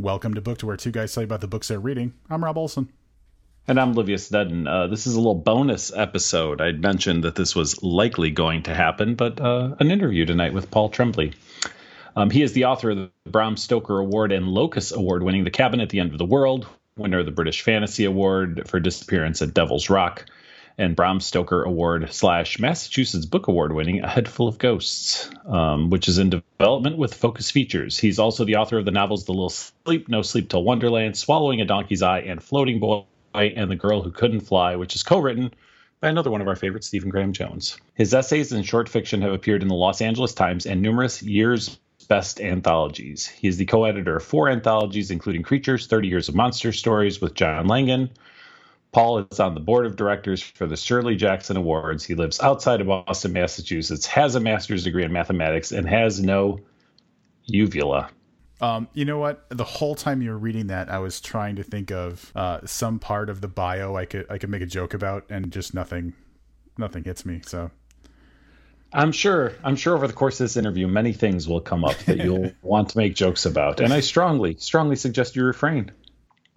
Welcome to Book to where two guys tell you about the books they're reading. I'm Rob Olson. And I'm Livius Nedden. Uh, this is a little bonus episode. I'd mentioned that this was likely going to happen, but uh, an interview tonight with Paul Tremblay. Um, he is the author of the Bram Stoker Award and Locus Award winning The Cabin at the End of the World, winner of the British Fantasy Award for Disappearance at Devil's Rock, and Bram Stoker Award slash Massachusetts Book Award winning A Head Full of Ghosts, um, which is in development with Focus Features. He's also the author of the novels The Little Sleep, No Sleep Till Wonderland, Swallowing a Donkey's Eye, and Floating Boy and the Girl Who Couldn't Fly, which is co written by another one of our favorites, Stephen Graham Jones. His essays and short fiction have appeared in the Los Angeles Times and numerous years best anthologies. He is the co editor of four anthologies, including Creatures 30 Years of Monster Stories with John Langan, Paul is on the board of directors for the Shirley Jackson Awards. He lives outside of Boston, Massachusetts, has a master's degree in mathematics, and has no uvula. Um, you know what? The whole time you were reading that, I was trying to think of uh, some part of the bio I could I could make a joke about, and just nothing, nothing hits me. So I'm sure. I'm sure over the course of this interview, many things will come up that you'll want to make jokes about, and I strongly, strongly suggest you refrain.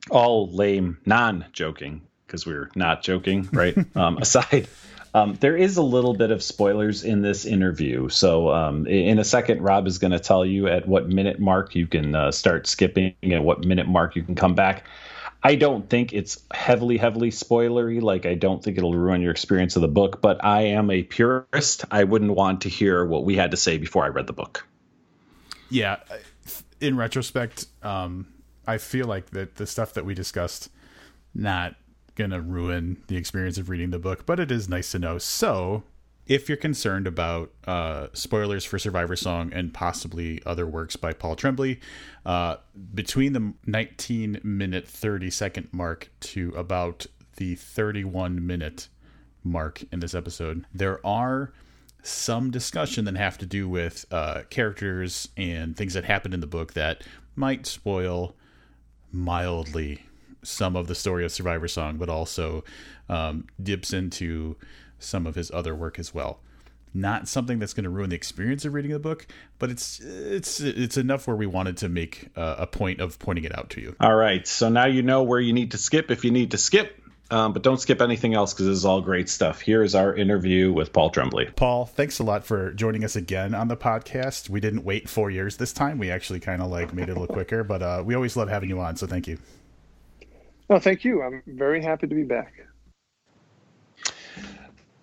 All lame, non-joking because we are not joking, right? um, aside, um, there is a little bit of spoilers in this interview. So, um, in a second, Rob is going to tell you at what minute mark you can uh, start skipping and what minute mark you can come back. I don't think it's heavily, heavily spoilery. Like, I don't think it'll ruin your experience of the book, but I am a purist. I wouldn't want to hear what we had to say before I read the book. Yeah. In retrospect, um, I feel like that the stuff that we discussed, not gonna ruin the experience of reading the book, but it is nice to know. So, if you're concerned about uh, spoilers for Survivor Song and possibly other works by Paul Tremblay, uh, between the 19 minute 30 second mark to about the 31 minute mark in this episode, there are some discussion that have to do with uh, characters and things that happen in the book that might spoil mildly some of the story of Survivor Song, but also um, dips into some of his other work as well. Not something that's going to ruin the experience of reading the book, but it's it's it's enough where we wanted to make uh, a point of pointing it out to you. All right, so now you know where you need to skip if you need to skip. Um, but don't skip anything else because this is all great stuff. Here is our interview with Paul Tremblay. Paul, thanks a lot for joining us again on the podcast. We didn't wait four years this time. We actually kind of like made it a little quicker, but uh, we always love having you on. So thank you. Oh, thank you. I'm very happy to be back.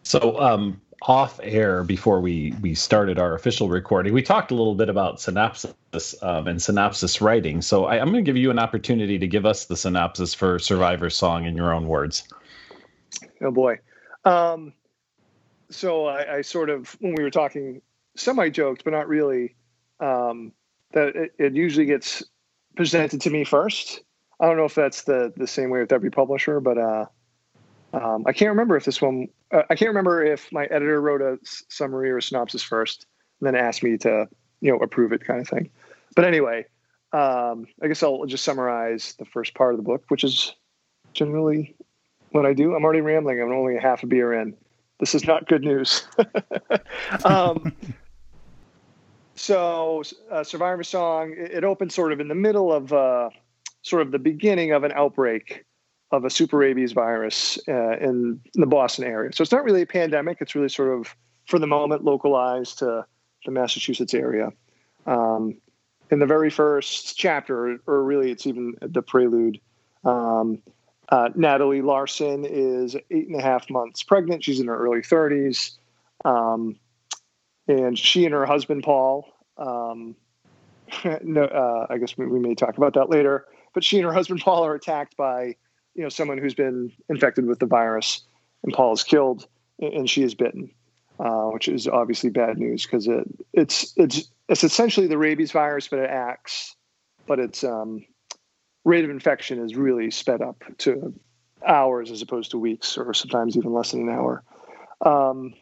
So, um, off air before we we started our official recording, we talked a little bit about synopsis um, and synopsis writing. So, I, am going to give you an opportunity to give us the synopsis for Survivor Song in your own words. Oh boy. Um, so I, I, sort of when we were talking, semi joked, but not really. Um, that it, it usually gets presented to me first I don't know if that's the the same way with every publisher, but uh, um, I can't remember if this one. Uh, I can't remember if my editor wrote a summary or a synopsis first, and then asked me to you know approve it, kind of thing. But anyway, um, I guess I'll just summarize the first part of the book, which is generally what I do. I'm already rambling. I'm only a half a beer in. This is not good news. um, so, uh, Survivor Song. It, it opens sort of in the middle of. Uh, sort of the beginning of an outbreak of a super rabies virus uh, in the Boston area. So it's not really a pandemic. It's really sort of, for the moment, localized to the Massachusetts area. Um, in the very first chapter, or really it's even the prelude, um, uh, Natalie Larson is eight and a half months pregnant. She's in her early 30s. Um, and she and her husband, Paul, um, no, uh, I guess we, we, may talk about that later, but she and her husband Paul are attacked by, you know, someone who's been infected with the virus, and Paul is killed, and she is bitten, uh, which is obviously bad news because it it's it's it's essentially the rabies virus, but it acts, but its um, rate of infection is really sped up to hours as opposed to weeks, or sometimes even less than an hour. Um,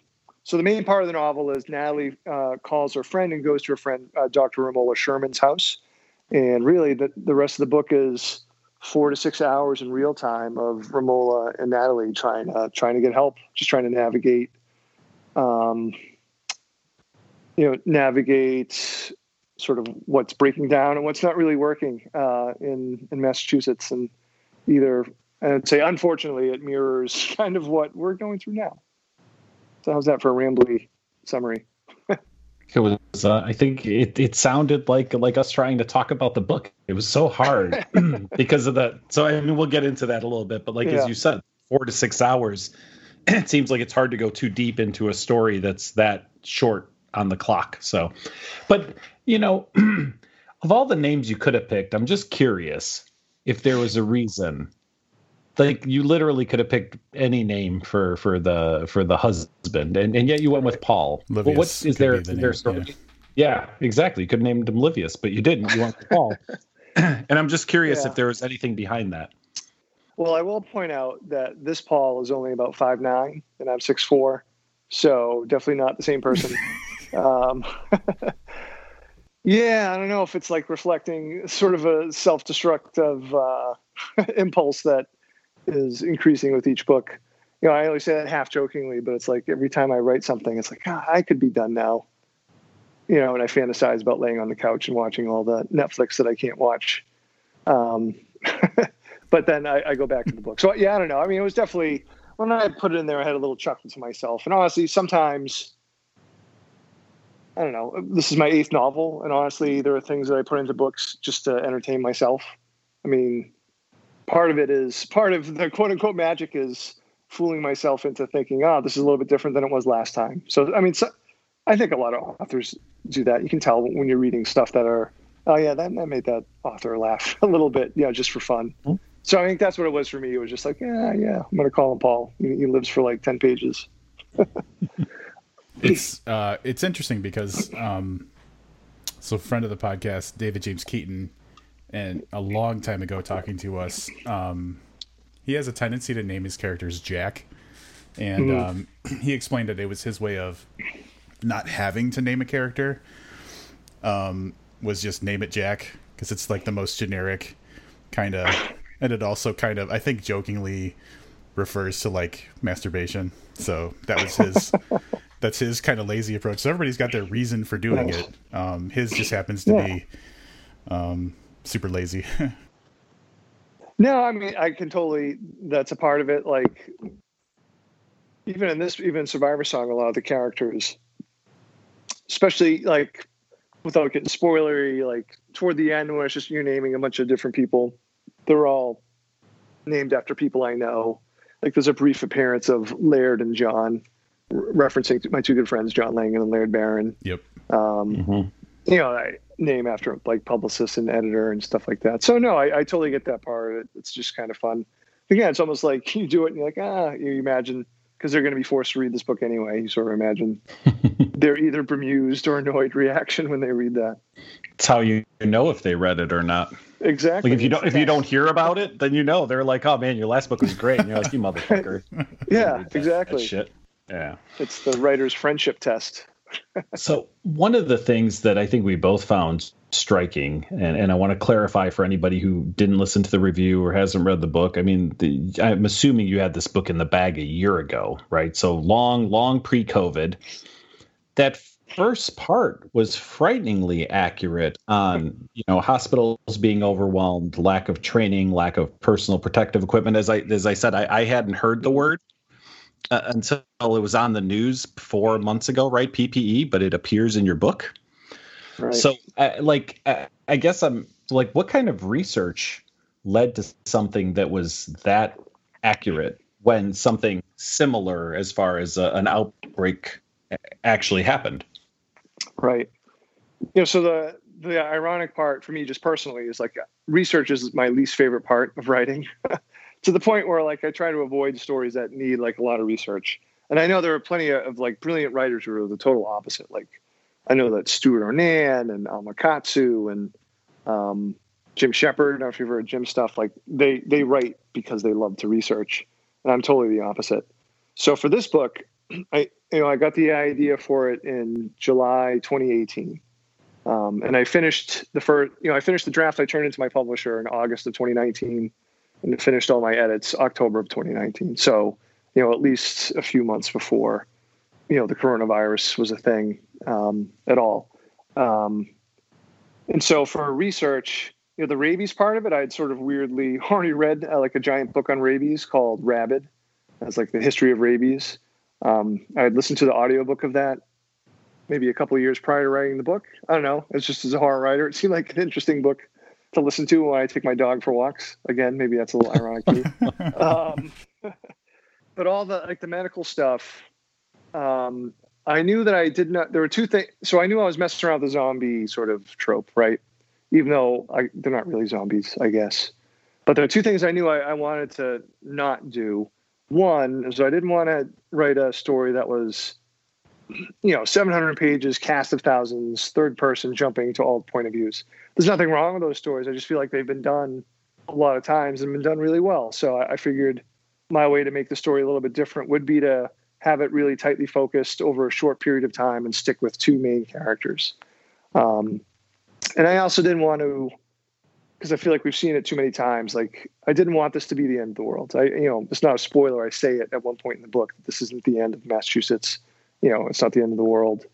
so the main part of the novel is Natalie uh, calls her friend and goes to her friend uh, Dr. Romola Sherman's house, and really, the, the rest of the book is four to six hours in real time of Romola and Natalie trying uh, trying to get help, just trying to navigate, um, you know, navigate sort of what's breaking down and what's not really working uh, in in Massachusetts, and either I'd say unfortunately it mirrors kind of what we're going through now. So how's that for a rambly summary? It was uh, i think it, it sounded like like us trying to talk about the book it was so hard because of that so i mean we'll get into that a little bit but like yeah. as you said four to six hours it seems like it's hard to go too deep into a story that's that short on the clock so but you know of all the names you could have picked i'm just curious if there was a reason like you literally could have picked any name for for the for the husband and, and yet you went with paul Livius well, what is there the is there story yeah. yeah. exactly you could have named him livius but you didn't you went with paul and i'm just curious yeah. if there was anything behind that well i will point out that this paul is only about five nine and i'm six four so definitely not the same person um, yeah i don't know if it's like reflecting sort of a self-destructive uh, impulse that is increasing with each book. You know, I always say that half jokingly, but it's like every time I write something, it's like, oh, I could be done now. You know, and I fantasize about laying on the couch and watching all the Netflix that I can't watch. Um, but then I, I, go back to the book. So yeah, I don't know. I mean, it was definitely when I put it in there, I had a little chuckle to myself. And honestly, sometimes I don't know. This is my eighth novel, and honestly, there are things that I put into books just to entertain myself. I mean, part of it is part of the quote unquote magic is fooling myself into thinking, oh, this is a little bit different than it was last time. So, I mean, so, I think a lot of authors do that. You can tell when you're reading stuff that are, oh yeah, that, that made that author laugh a little bit, yeah, just for fun. Mm-hmm. So I think that's what it was for me. It was just like, yeah, yeah, I'm gonna call him Paul. He, he lives for like ten pages. it's uh, it's interesting because um, so friend of the podcast, David James Keaton, and a long time ago talking to us. Um, he has a tendency to name his characters Jack, and mm. um, he explained that it was his way of not having to name a character. Um, was just name it Jack because it's like the most generic kind of, and it also kind of I think jokingly refers to like masturbation. So that was his. that's his kind of lazy approach. So everybody's got their reason for doing it. Um, his just happens to yeah. be um, super lazy. no, I mean I can totally. That's a part of it. Like even in this, even Survivor Song, a lot of the characters, especially like without getting spoilery, like toward the end when it's just you're naming a bunch of different people, they're all named after people I know. Like there's a brief appearance of Laird and John, referencing my two good friends, John Langan and Laird Barron. Yep. Um, mm-hmm. You know, I, name after like publicist and editor and stuff like that. So no, I, I totally get that part of it. It's just kind of fun. Again, it's almost like you do it and you're like, ah, you imagine because they're going to be forced to read this book anyway. You sort of imagine they're either bemused or annoyed reaction when they read that. It's how you know if they read it or not. Exactly. Like if you don't if you don't hear about it, then you know they're like, oh man, your last book was great, and you're like, you motherfucker. yeah, that, exactly. That shit. Yeah. It's the writer's friendship test so one of the things that I think we both found striking, and, and I want to clarify for anybody who didn't listen to the review or hasn't read the book. I mean, the, I'm assuming you had this book in the bag a year ago, right? So long, long pre-COVID. That first part was frighteningly accurate on you know hospitals being overwhelmed, lack of training, lack of personal protective equipment. As I as I said, I, I hadn't heard the word uh, until it was on the news four months ago, right? PPE, but it appears in your book. Right. So, uh, like, uh, I guess I'm like, what kind of research led to something that was that accurate when something similar, as far as uh, an outbreak, actually happened? Right. You know, so the the ironic part for me, just personally, is like research is my least favorite part of writing. to the point where like I try to avoid stories that need like a lot of research. And I know there are plenty of, of like brilliant writers who are the total opposite. Like I know that Stewart O'Nan and Alma Katsu and um, Jim Shepard. I don't know if you've heard of Jim stuff. Like they they write because they love to research, and I'm totally the opposite. So for this book, I you know I got the idea for it in July 2018, um, and I finished the first. You know I finished the draft. I turned into my publisher in August of 2019 and finished all my edits October of 2019. So, you know, at least a few months before, you know, the coronavirus was a thing um, at all. Um, and so for research, you know, the rabies part of it, I had sort of weirdly already read uh, like a giant book on rabies called Rabid. That's like the history of rabies. Um, I had listened to the audiobook of that maybe a couple of years prior to writing the book. I don't know. It's just as a horror writer, it seemed like an interesting book to listen to when I take my dog for walks. Again, maybe that's a little ironic too. um, but all the like the medical stuff, um, I knew that I did not. There were two things. So I knew I was messing around with the zombie sort of trope, right? Even though I, they're not really zombies, I guess. But there are two things I knew I, I wanted to not do. One is I didn't want to write a story that was, you know, 700 pages, cast of thousands, third person jumping to all point of views. There's nothing wrong with those stories. I just feel like they've been done a lot of times and been done really well. So I, I figured my way to make the story a little bit different would be to have it really tightly focused over a short period of time and stick with two main characters. Um, and I also didn't want to, because I feel like we've seen it too many times. Like I didn't want this to be the end of the world. I, you know, it's not a spoiler. I say it at one point in the book. This isn't the end of Massachusetts. You know, it's not the end of the world.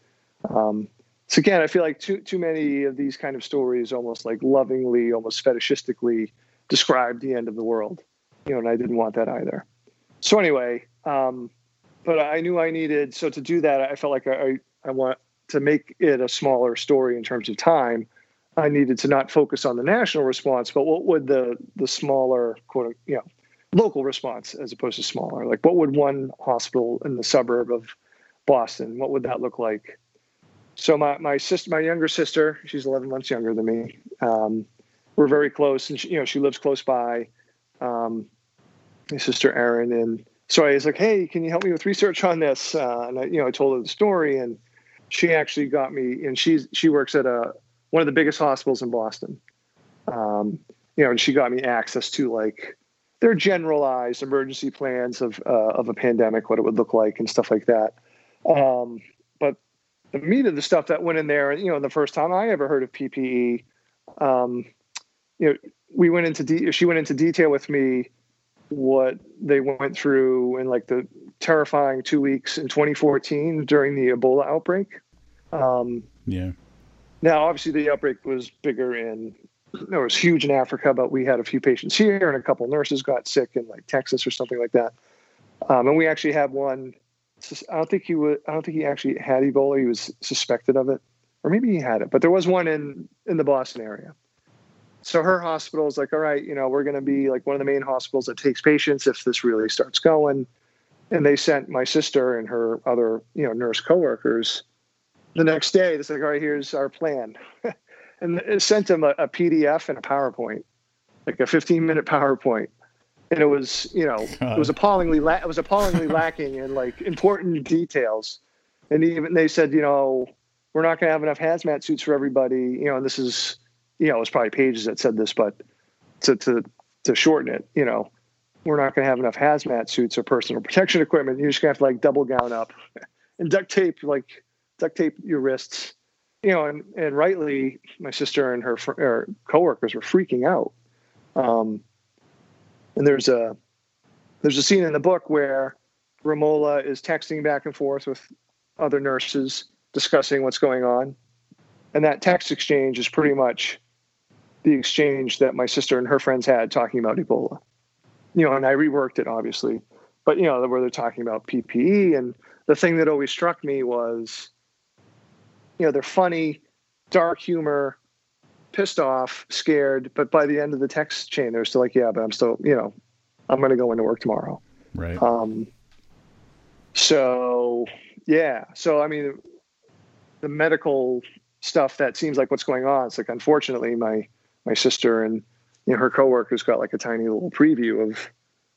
Um, so again, I feel like too too many of these kind of stories almost like lovingly, almost fetishistically describe the end of the world. You know, and I didn't want that either. So anyway, um, but I knew I needed so to do that. I felt like I I want to make it a smaller story in terms of time. I needed to not focus on the national response, but what would the the smaller quote you know local response as opposed to smaller? Like what would one hospital in the suburb of Boston? What would that look like? So my my sister, my younger sister, she's 11 months younger than me. Um, we're very close, and she, you know she lives close by. Um, my sister Erin and so I was like, "Hey, can you help me with research on this?" Uh, and I, you know, I told her the story, and she actually got me. And she's she works at a one of the biggest hospitals in Boston. Um, you know, and she got me access to like their generalized emergency plans of uh, of a pandemic, what it would look like, and stuff like that. Um, the meat of the stuff that went in there, you know, the first time I ever heard of PPE, um, you know, we went into de- she went into detail with me what they went through in like the terrifying two weeks in 2014 during the Ebola outbreak. Um, yeah. Now, obviously, the outbreak was bigger in, it was huge in Africa, but we had a few patients here and a couple nurses got sick in like Texas or something like that. Um, and we actually had one. I don't think he would. I don't think he actually had Ebola. He was suspected of it, or maybe he had it. But there was one in in the Boston area so her hospital is like, all right, you know, we're going to be like one of the main hospitals that takes patients if this really starts going. And they sent my sister and her other, you know, nurse coworkers the next day. It's like, all right, here's our plan. and it sent them a, a, PDF and a PowerPoint, like a 15 minute PowerPoint. And it was, you know, God. it was appallingly, la- it was appallingly lacking in like important details. And even they said, you know, we're not going to have enough hazmat suits for everybody, you know, and this is, you know, it was probably pages that said this, but to to to shorten it, you know, we're not going to have enough hazmat suits or personal protection equipment. You're just going to have to like double gown up and duct tape, like duct tape your wrists, you know, and, and rightly my sister and her, her coworkers were freaking out. Um, and there's a, there's a scene in the book where Romola is texting back and forth with other nurses discussing what's going on. And that text exchange is pretty much the exchange that my sister and her friends had talking about Ebola. You know, and I reworked it obviously, but you know, where they're talking about PPE. And the thing that always struck me was, you know, they're funny, dark humor, pissed off, scared, but by the end of the text chain, they're still like, yeah, but I'm still, you know, I'm going to go into work tomorrow. Right. Um, so yeah, so I mean, the medical stuff that seems like what's going on. It's like, unfortunately, my my sister and you know her coworkers got like a tiny little preview of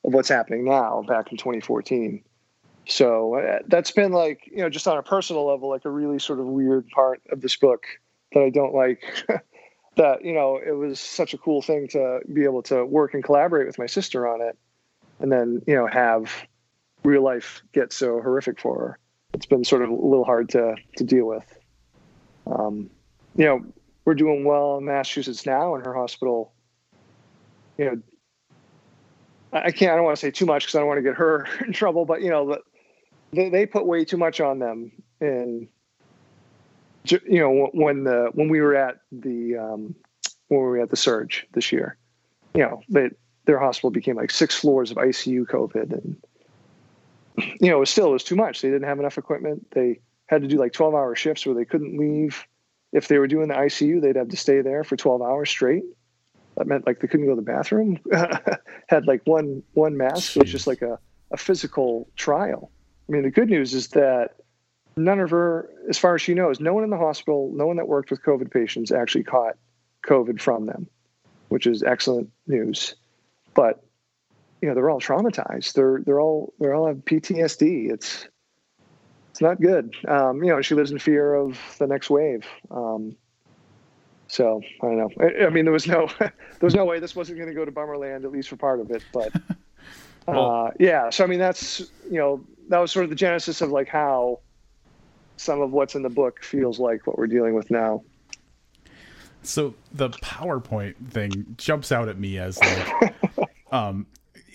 of what's happening now back in 2014 so uh, that's been like you know just on a personal level like a really sort of weird part of this book that i don't like that you know it was such a cool thing to be able to work and collaborate with my sister on it and then you know have real life get so horrific for her it's been sort of a little hard to to deal with um, you know we're doing well in Massachusetts now, in her hospital, you know, I can't. I don't want to say too much because I don't want to get her in trouble. But you know, they they put way too much on them in you know when the when we were at the um, when we were at the surge this year, you know their hospital became like six floors of ICU COVID, and you know it was still it was too much. They didn't have enough equipment. They had to do like twelve hour shifts where they couldn't leave. If they were doing the ICU, they'd have to stay there for twelve hours straight. That meant like they couldn't go to the bathroom. had like one one mask, Jeez. which is like a, a physical trial. I mean, the good news is that none of her, as far as she knows, no one in the hospital, no one that worked with COVID patients actually caught COVID from them, which is excellent news. But you know, they're all traumatized. They're they're all they're all have PTSD. It's it's not good. Um, you know, she lives in fear of the next wave. Um, so I don't know. I, I, mean, there was no there was no way this wasn't going to go to Bummerland at least for part of it. But uh, yeah, so I mean, that's you know that was sort of the genesis of like how some of what's in the book feels like what we're dealing with now. So the PowerPoint thing jumps out at me as like, um,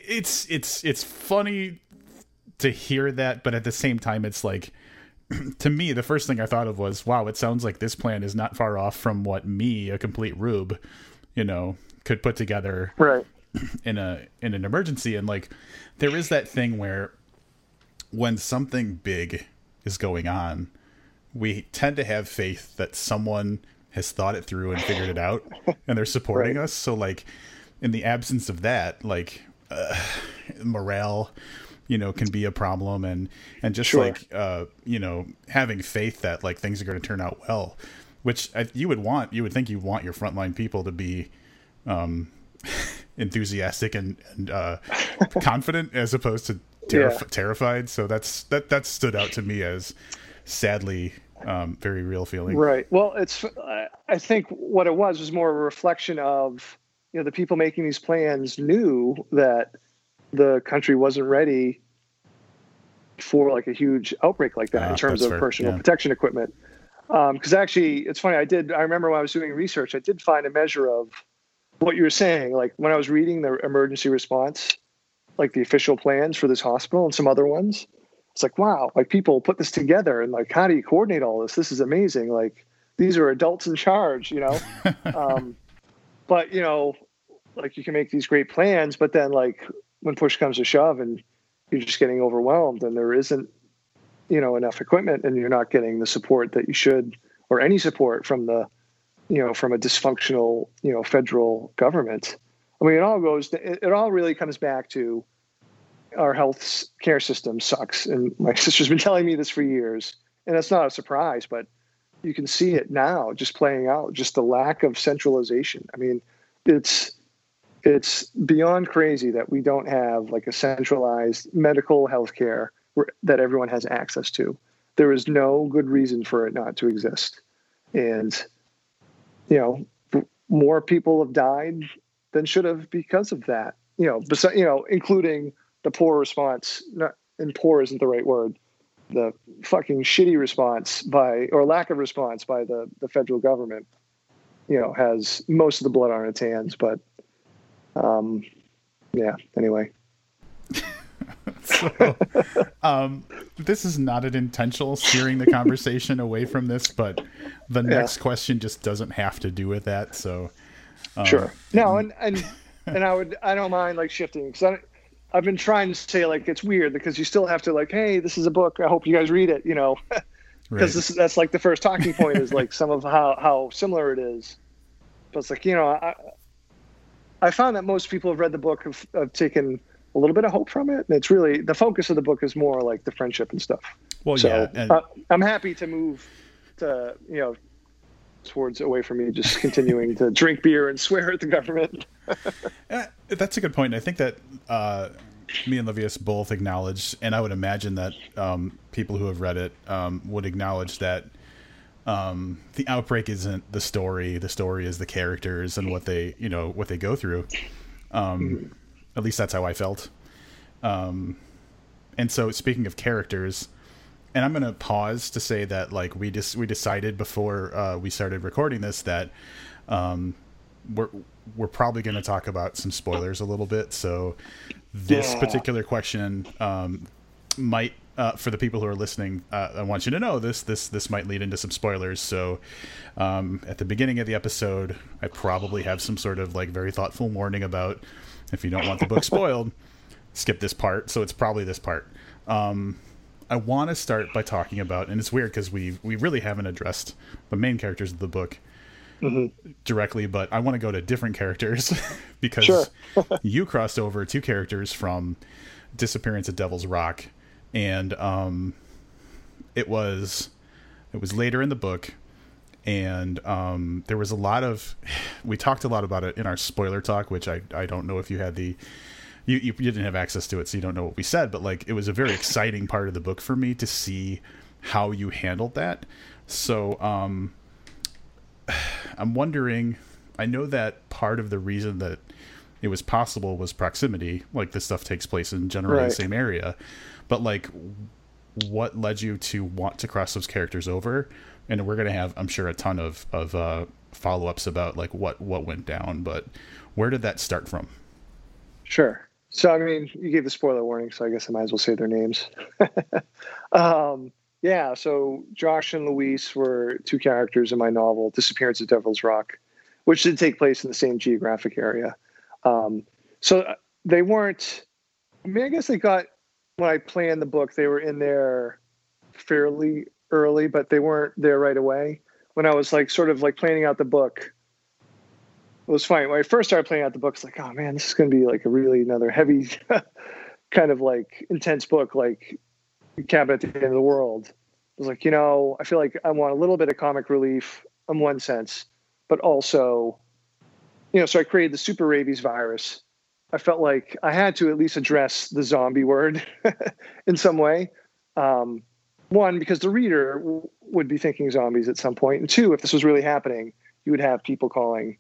it's it's it's funny to hear that, but at the same time, it's like to me the first thing I thought of was, wow, it sounds like this plan is not far off from what me, a complete rube, you know, could put together right in a in an emergency. And like, there is that thing where when something big is going on, we tend to have faith that someone has thought it through and figured it out and they're supporting right. us. So like in the absence of that, like uh, morale, you know, can be a problem and and just sure. like uh, you know, having faith that like things are going to turn out well, which I, you would want, you would think you want your frontline people to be um enthusiastic and, and uh, confident as opposed to yeah. terrified. So that's that that stood out to me as sadly um, very real feeling. Right. Well, it's I think what it was was more a reflection of you know the people making these plans knew that the country wasn't ready for like a huge outbreak like that in terms of fair. personal yeah. protection equipment. Because um, actually, it's funny. I did. I remember when I was doing research, I did find a measure of what you were saying. Like when I was reading the emergency response, like the official plans for this hospital and some other ones, it's like wow like people put this together and like how do you coordinate all this? This is amazing. Like these are adults in charge you know? Um, but you know like you can make these great plans but then like when push comes to shove and you're just getting overwhelmed and there isn't you know enough equipment and you're not getting the support that you should or any support from the you know from a dysfunctional you know federal government i mean it all goes to, it, all really comes back to our health care system sucks. And my sister's been telling me this for years. And that's not a surprise, but you can see it now just playing out, just the lack of centralization. I mean, it's it's beyond crazy that we don't have like a centralized medical health care that everyone has access to. There is no good reason for it not to exist. And, you know, more people have died than should have because of that. You know, besides, you know, including the poor response, not, and poor isn't the right word, the fucking shitty response by, or lack of response by the, the federal government, you know, has most of the blood on its hands. But, um, yeah, anyway. so, um, this is not an intentional steering the conversation away from this, but the next yeah. question just doesn't have to do with that. So, um, sure. No, and, and, and I would, I don't mind like shifting because I, I've been trying to say like it's weird because you still have to like, hey, this is a book. I hope you guys read it. You know, because right. that's like the first talking point is like some of how how similar it is. But it's like you know, I I found that most people have read the book have, have taken a little bit of hope from it, and it's really the focus of the book is more like the friendship and stuff. Well, so, yeah, and... uh, I'm happy to move to you know towards away from me just continuing to drink beer and swear at the government. Uh, that's a good point. I think that uh, me and Livius both acknowledge, and I would imagine that um, people who have read it um, would acknowledge that um, the outbreak isn't the story. The story is the characters and what they, you know, what they go through. Um, at least that's how I felt. Um, and so, speaking of characters, and I'm going to pause to say that like we just we decided before uh, we started recording this that um, we're we're probably going to talk about some spoilers a little bit. So this yeah. particular question um, might uh, for the people who are listening, uh, I want you to know this this this might lead into some spoilers. So, um, at the beginning of the episode, I probably have some sort of like very thoughtful warning about if you don't want the book spoiled, skip this part. So it's probably this part. Um, I want to start by talking about, and it's weird because we we really haven't addressed the main characters of the book mm-hmm. directly, but I want to go to different characters because you crossed over two characters from Disappearance at Devil's Rock, and um, it was it was later in the book, and um, there was a lot of we talked a lot about it in our spoiler talk, which I I don't know if you had the you, you, you didn't have access to it, so you don't know what we said. But like, it was a very exciting part of the book for me to see how you handled that. So, um, I'm wondering. I know that part of the reason that it was possible was proximity. Like this stuff takes place in generally right. the same area, but like, what led you to want to cross those characters over? And we're gonna have, I'm sure, a ton of of uh, follow ups about like what what went down. But where did that start from? Sure. So, I mean, you gave the spoiler warning, so I guess I might as well say their names. um, yeah, so Josh and Luis were two characters in my novel, Disappearance of Devil's Rock, which did take place in the same geographic area. Um, so uh, they weren't, I mean, I guess they got, when I planned the book, they were in there fairly early, but they weren't there right away. When I was like sort of like planning out the book, it was funny when I first started playing out the books. Like, oh man, this is going to be like a really another heavy, kind of like intense book, like Cabin at the End of the World. I was like, you know, I feel like I want a little bit of comic relief in one sense, but also, you know, so I created the super rabies virus. I felt like I had to at least address the zombie word in some way. Um, one, because the reader w- would be thinking zombies at some point, and two, if this was really happening, you would have people calling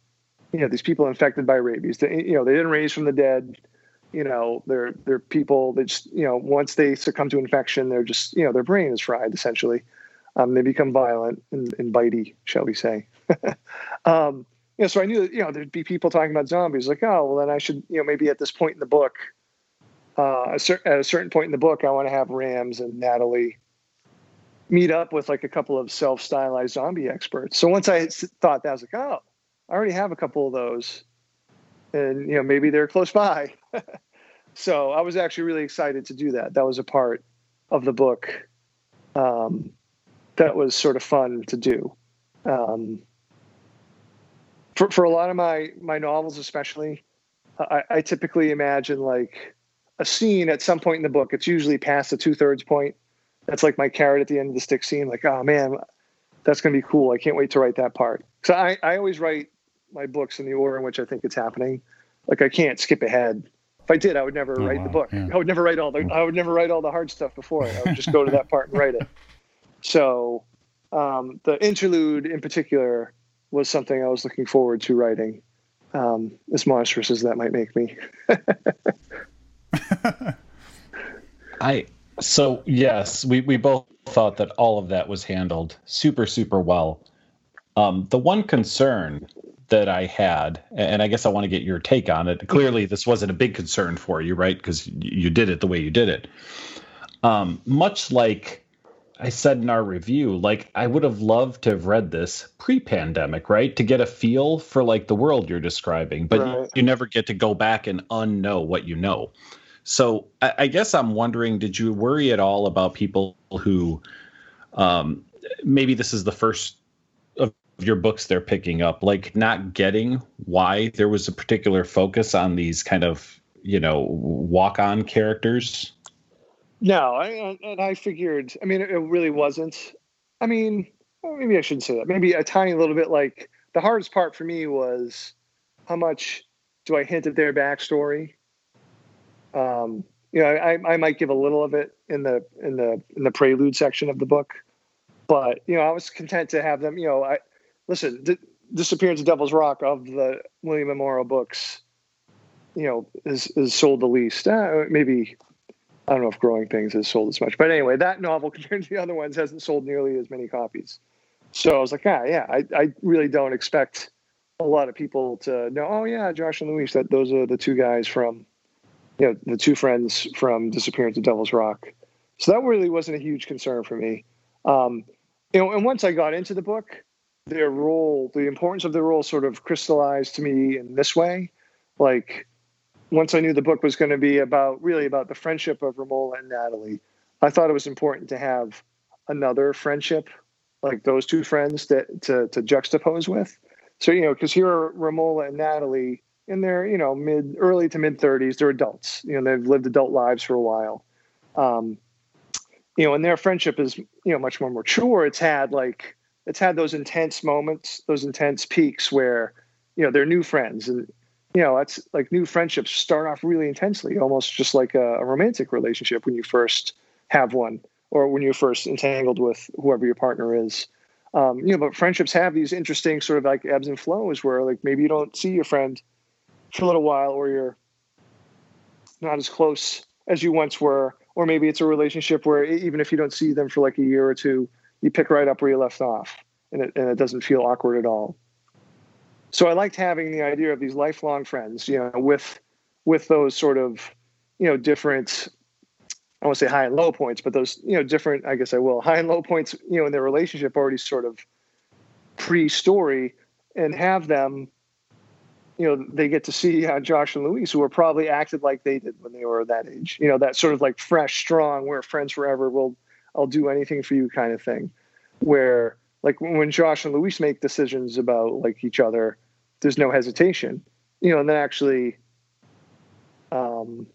you know these people infected by rabies. They, you know they didn't raise from the dead. You know they're they're people that just you know once they succumb to infection they're just you know their brain is fried essentially. Um, they become violent and, and bitey shall we say. Um, you know so i knew that you know there'd be people talking about zombies like oh well then i should you know maybe at this point in the book uh, a cer- at a certain point in the book i want to have rams and natalie meet up with like a couple of self-stylized zombie experts. So once i thought that i was like oh I already have a couple of those, and you know maybe they're close by. so I was actually really excited to do that. That was a part of the book um, that was sort of fun to do. Um, for for a lot of my my novels, especially, I, I typically imagine like a scene at some point in the book. It's usually past the two thirds point. That's like my carrot at the end of the stick scene. Like, oh man, that's gonna be cool. I can't wait to write that part. So I, I always write my books in the order in which I think it's happening. Like I can't skip ahead. If I did, I would never oh, write wow. the book. Yeah. I would never write all the I would never write all the hard stuff before. I would just go to that part and write it. So um, the interlude in particular was something I was looking forward to writing. Um, as monstrous as that might make me. I so yes, we we both thought that all of that was handled super super well. Um, the one concern that I had, and I guess I want to get your take on it. Clearly, this wasn't a big concern for you, right? Because you did it the way you did it. Um, much like I said in our review, like I would have loved to have read this pre-pandemic, right? To get a feel for like the world you're describing, but right. you, you, never get to go back and unknow what you know. So I, I guess I'm wondering, did you worry at all about people who um, maybe this is the first your books they're picking up, like not getting why there was a particular focus on these kind of you know walk on characters. No, I, and I figured. I mean, it really wasn't. I mean, maybe I shouldn't say that. Maybe a tiny little bit. Like the hardest part for me was how much do I hint at their backstory. Um, you know, I, I might give a little of it in the in the in the prelude section of the book, but you know, I was content to have them. You know, I listen, D- Disappearance of Devil's Rock of the William and Morrow books, you know, is is sold the least. Uh, maybe I don't know if Growing Things has sold as much, but anyway, that novel compared to the other ones hasn't sold nearly as many copies. So I was like, ah, yeah, I, I really don't expect a lot of people to know. Oh yeah, Josh and Luis, that those are the two guys from, you know, the two friends from Disappearance of Devil's Rock. So that really wasn't a huge concern for me. Um, you know, and once I got into the book, their role, the importance of their role, sort of crystallized to me in this way. Like once I knew the book was going to be about really about the friendship of Romola and Natalie, I thought it was important to have another friendship like those two friends that to to juxtapose with. So you know, because here are Romola and Natalie in their you know mid early to mid thirties. They're adults. You know, they've lived adult lives for a while. Um, you know, and their friendship is you know much more mature. It's had like it's had those intense moments, those intense peaks where you know they're new friends and you know that's like new friendships start off really intensely almost just like a, a, romantic relationship when you first have one or when you're first entangled with whoever your partner is. Um, you know but friendships have these interesting sort of like ebbs and flows where like maybe you don't see your friend for a little while or you're not as close as you once were or maybe it's a relationship where even if you don't see them for like a year or two you pick right up where you left off and it, and it doesn't feel awkward at all. So i liked having the idea of these lifelong friends you know with with those sort of you know different I won't say high and low points, but those, you know, different, I guess I will, high and low points, you know, in their relationship already sort of pre story and have them, you know, they get to see uh, Josh and Luis, who are probably acted like they did when they were that age, you know, that sort of like fresh, strong, we're friends forever, we'll, I'll do anything for you kind of thing. Where, like, when Josh and Luis make decisions about like each other, there's no hesitation, you know, and then actually, um,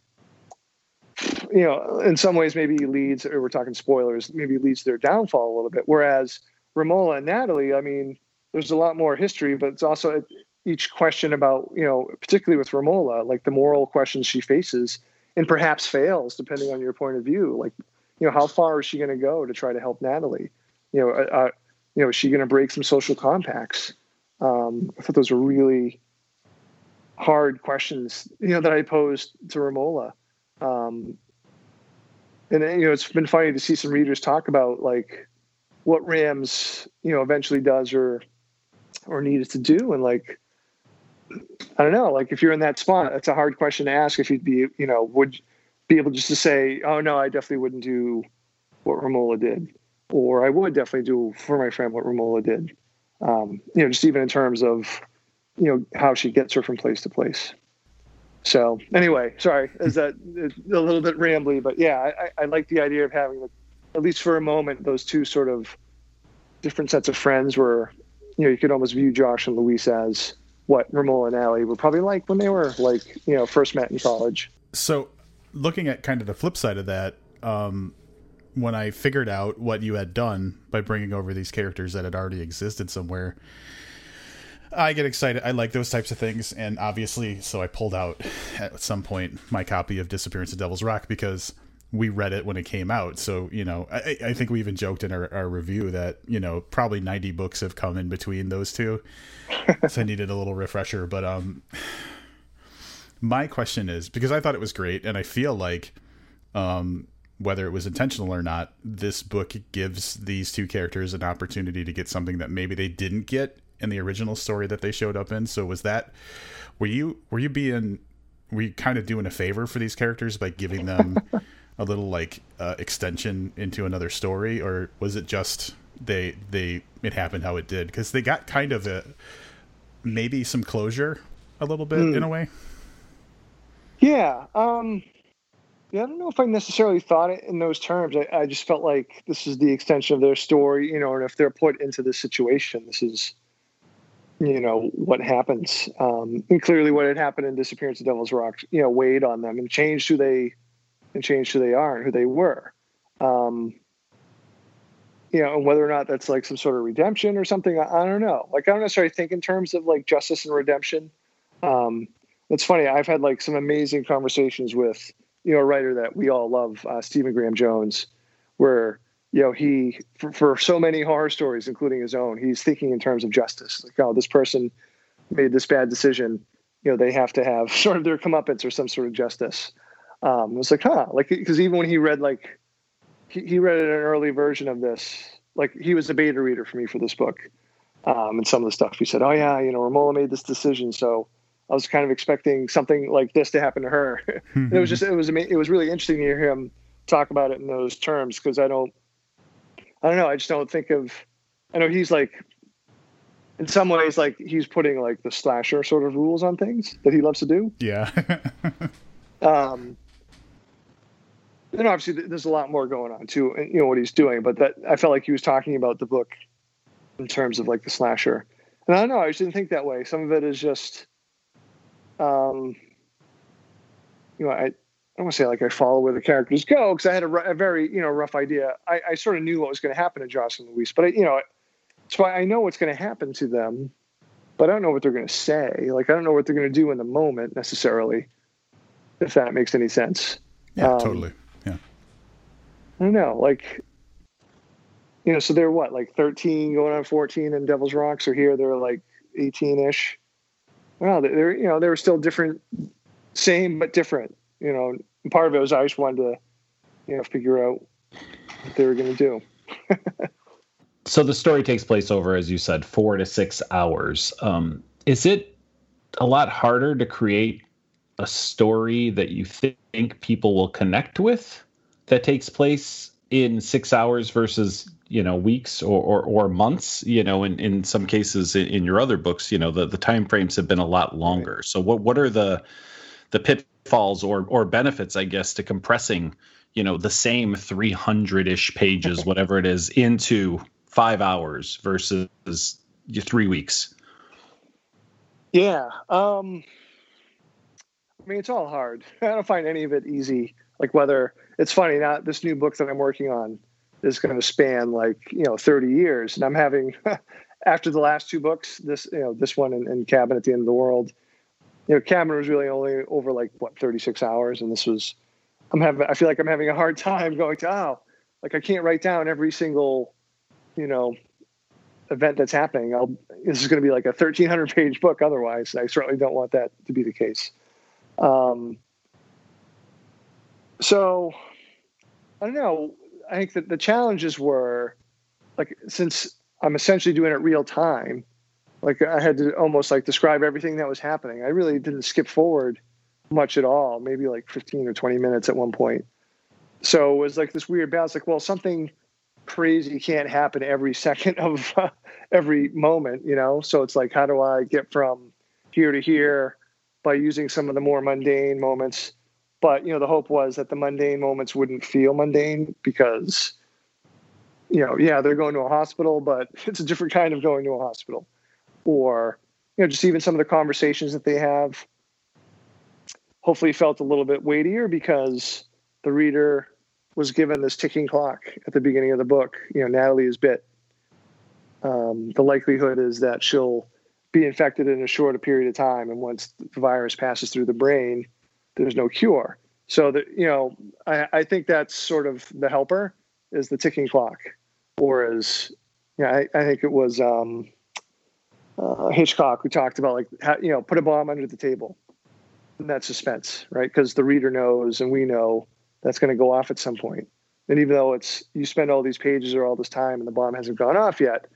you know, in some ways, maybe leads, or we're talking spoilers, maybe leads their downfall a little bit. Whereas Romola and Natalie, I mean, there's a lot more history, but it's also each question about, you know, particularly with Romola, like the moral questions she faces and perhaps fails, depending on your point of view. Like, you know, how far is she going to go to try to help Natalie? You know, uh, uh you know, is she going to break some social compacts? Um, I thought those were really hard questions, you know, that I posed to Romola. Um, and you know, it's been funny to see some readers talk about like what Rams, you know, eventually does or or needed to do, and like I don't know, like if you're in that spot, it's a hard question to ask. If you'd be, you know, would be able just to say, oh no, I definitely wouldn't do what Romola did, or I would definitely do for my friend what Romola did. Um, you know, just even in terms of you know how she gets her from place to place. So anyway, sorry, is that a little bit rambly, but yeah, I, I like the idea of having, at least for a moment, those two sort of different sets of friends where, you know, you could almost view Josh and Luis as what Romola and Allie were probably like when they were like, you know, first met in college. So looking at kind of the flip side of that, um, when I figured out what you had done by bringing over these characters that had already existed somewhere, I get excited. I like those types of things, and obviously, so I pulled out at some point my copy of Disappearance of Devil's Rock because we read it when it came out. So you know, I, I think we even joked in our, our, review that you know probably ninety books have come in between those two, so I needed a little refresher. But um, my question is because I thought it was great, and I feel like um whether it was intentional or not, this book gives these two characters an opportunity to get something that maybe they didn't get in the original story that they showed up in. So was that were you were you being were you kind of doing a favor for these characters by giving them a little like uh, extension into another story, or was it just they they it happened how it did? Because they got kind of a maybe some closure a little bit mm. in a way. Yeah. Um yeah, I don't know if I necessarily thought it in those terms. I, I, just felt like this is the extension of their story, you know, and if they're put into this situation, this is you know what happens um, and clearly what had happened in disappearance of devil's rock you know weighed on them and changed who they and changed who they are and who they were um, you know and whether or not that's like some sort of redemption or something I, I, don't know like i don't necessarily think in terms of like justice and redemption um, it's funny i've had like some amazing conversations with you know a writer that we all love uh, stephen graham jones where you know he for, for, so many horror stories including his own he's thinking in terms of justice. Like oh this person made this bad decision you know they have to have sort of their comeuppance or some sort of justice. Um it was like huh like because even when he read like he, he read an early version of this like he was a beta reader for me for this book um and some of the stuff he said oh yeah you know Romola made this decision so I was kind of expecting something like this to happen to her. it was just it was it was really interesting to hear him talk about it in those terms because I don't I don't know. I just don't think of. I know he's like, in some ways, like he's putting like the slasher sort of rules on things that he loves to do. Yeah. um. And obviously, there's a lot more going on too. You know what he's doing, but that I felt like he was talking about the book in terms of like the slasher. And I don't know. I just didn't think that way. Some of it is just, um, you know, I I don't want to say like I follow where the characters go because I had a, a, very you know rough idea. I, I sort of knew what was going to happen to Josh and Luis, but I, you know, so I know what's going to happen to them, but I don't know what they're going to say. Like I don't know what they're going to do in the moment necessarily, if that makes any sense. Yeah, um, totally. Yeah. I don't know, like. You know, so they're what, like 13 going on 14 and Devil's Rocks, or here they're like 18 ish. Well, they're, you know, they were still different, same but different you know, part of it was I just wanted to, you know, figure out what they were going to do. so the story takes place over, as you said, four to six hours. Um, is it a lot harder to create a story that you think people will connect with that takes place in six hours versus you know weeks or, or, or months you know in, in some cases in, in, your other books you know the, the time frames have been a lot longer so what what are the the pitfalls or or benefits, I guess, to compressing, you know, the same 300-ish pages, whatever it is, into five hours versus three weeks. Yeah. Um, I mean, it's all hard. I don't find any of it easy. Like whether it's funny, not this new book that I'm working on is going to span like, you know, 30 years. And I'm having, after the last two books, this, you know, this one and, Cabin at the End of the World, you know, Cabin was really only over like what 36 hours, and this was. I'm having. I feel like I'm having a hard time going to oh, like I can't write down every single, you know, event that's happening. I'll. This is going to be like a 1,300 page book. Otherwise, I certainly don't want that to be the case. Um. So, I don't know. I think that the challenges were, like, since I'm essentially doing it real time like I had to almost like describe everything that was happening. I really didn't skip forward much at all, maybe like 15 or 20 minutes at one point. So it was like this weird balance like, well, something crazy can't happen every second of uh, every moment, you know? So it's like, how do I get from here to here by using some of the more mundane moments? But, you know, the hope was that the mundane moments wouldn't feel mundane because, you know, yeah, they're going to a hospital, but it's a different kind of going to a hospital. Or you know just even some of the conversations that they have hopefully felt a little bit weightier because the reader was given this ticking clock at the beginning of the book. You know natalie is bit. Um, the likelihood is that she'll be infected in a shorter period of time and once the virus passes through the brain there's no cure so that you know I, I think that's sort of the helper is the ticking clock or as yeah I, I think it was um, uh, Hitchcock who talked about like how, you know put a bomb under the table, and that suspense, right? Because the reader knows and we know that's going to go off at some point. And even though it's you spend all these pages or all this time and the bomb hasn't gone off yet,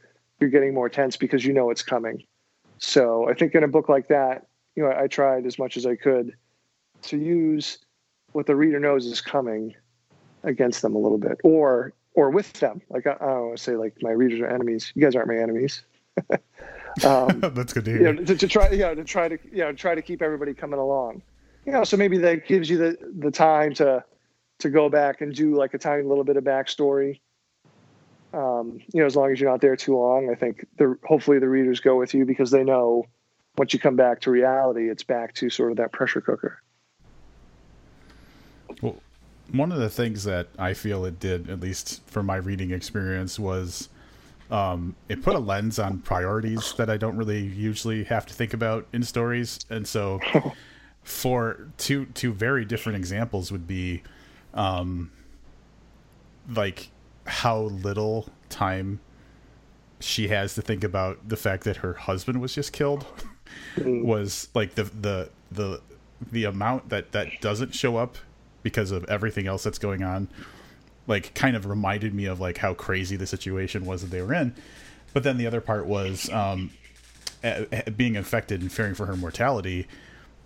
you're getting more tense because you know it's coming. So I think in a book like that, you know, I tried as much as I could to use what the reader knows is coming against them a little bit, or or with them. Like I, I don't want to say like my readers are enemies. You guys aren't my enemies. Um, That's good to hear. You know, to, to, try, you know, to try to, you know, try to keep everybody coming along. You know, so maybe that gives you the the time to to go back and do like a tiny little bit of backstory. Um, you know, as long as you're not there too long, I think the hopefully the readers go with you because they know once you come back to reality, it's back to sort of that pressure cooker. One of the things that I feel it did, at least for my reading experience, was um, it put a lens on priorities that I don't really usually have to think about in stories, and so for two two very different examples would be, um, like how little time she has to think about the fact that her husband was just killed mm. was like the the the the amount that that doesn't show up because of everything else that's going on like kind of reminded me of like how crazy the situation was that they were in. But then the other part was um, being infected and fearing for her mortality,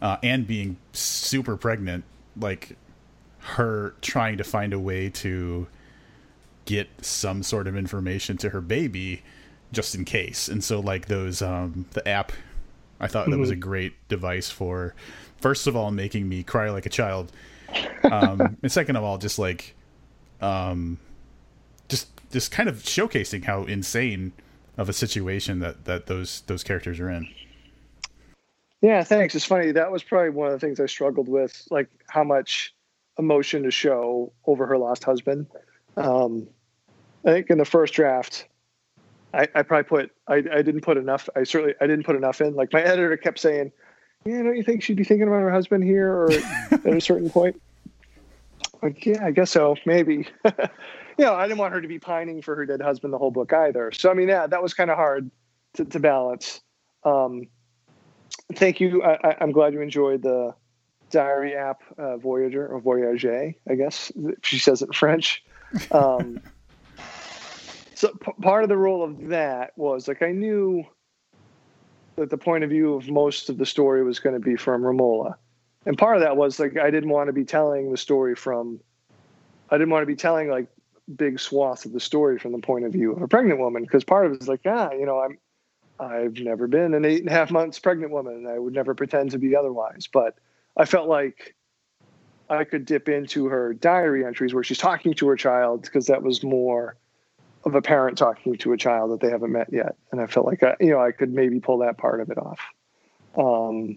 uh, and being super pregnant. Like, her trying to find a way to get some sort of information to her baby just in case. And so like those um the app I thought mm-hmm. that was a mm-hmm. great device for first of all making me cry like a child. Um and second of all just like um just just kind of showcasing how insane of a situation that that those those characters are in. Yeah, thanks. It's funny. That was probably one of the things I struggled with, like how much emotion to show over her lost husband. Um, I think in the first draft, I, I probably put I, I didn't put enough. I certainly I didn't put enough in. Like my editor kept saying, "Yeah, don't you think she'd be thinking about her husband here or at a certain point?" Like, yeah, I guess so. Maybe. you know, I didn't want her to be pining for her dead husband the whole book either. So I mean, yeah, that was kind of hard to, to balance. Um, thank you. I, am glad you enjoyed the diary app, uh, Voyager or Voyager, I guess she says it in French. Um, so p- part of the role of that was like I knew that the point of view of most of the story was going to be from Ramola, and part of that was like I didn't want to be telling the story from. I didn't want to be telling like big swaths of the story from the point of view of a pregnant woman because part of it is like ah you know I'm I've never been an eight and a half months pregnant woman I would never pretend to be otherwise but I felt like I could dip into her diary entries where she's talking to her child because that was more of a parent talking to a child that they haven't met yet and I felt like I, you know I could maybe pull that part of it off um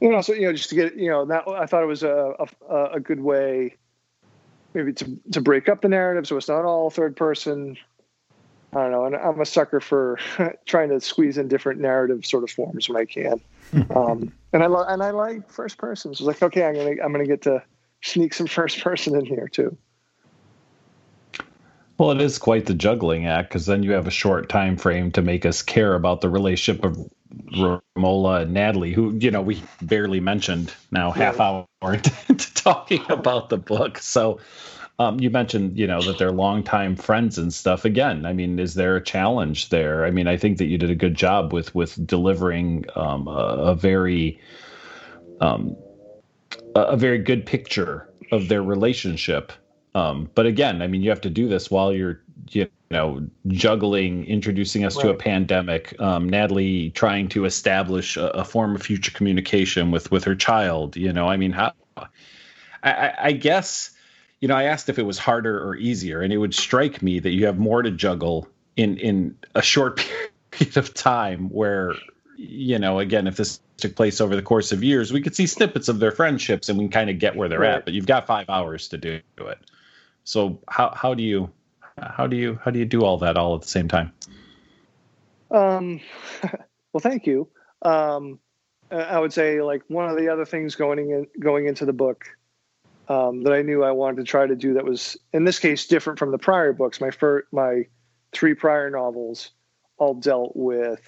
you know so you know just to get you know that I thought it was a a, a good way maybe to to break up the narrative so it's not all third person. I don't know, and I'm a sucker for trying to squeeze in different narrative sort of forms when I can. um, and I lo- and I like first person. So it's like, okay, I'm gonna I'm gonna get to sneak some first person in here too. Well, it is quite the juggling act because then you have a short time frame to make us care about the relationship of Ramola and Natalie, who you know we barely mentioned now half hour into talking about the book. So um, you mentioned you know that they're longtime friends and stuff. Again, I mean, is there a challenge there? I mean, I think that you did a good job with with delivering um, a, a, very um, a very good picture of their relationship um, but again, I mean, you have to do this while you're, you know, juggling, introducing us right. to a pandemic. Um, Natalie trying to establish a, a, form of future communication with with her child. You know, I mean, how? I, I guess, you know, I asked if it was harder or easier, and it would strike me that you have more to juggle in in a short period of time. Where, you know, again, if this took place over the course of years, we could see snippets of their friendships and we can kind of get where they're right. at. But you've got five hours to do it. So how how do you how do you how do you do all that all at the same time? Um, well, thank you. Um, I would say like one of the other things going in going into the book um, that I knew I wanted to try to do that was in this case different from the prior books. My first my three prior novels all dealt with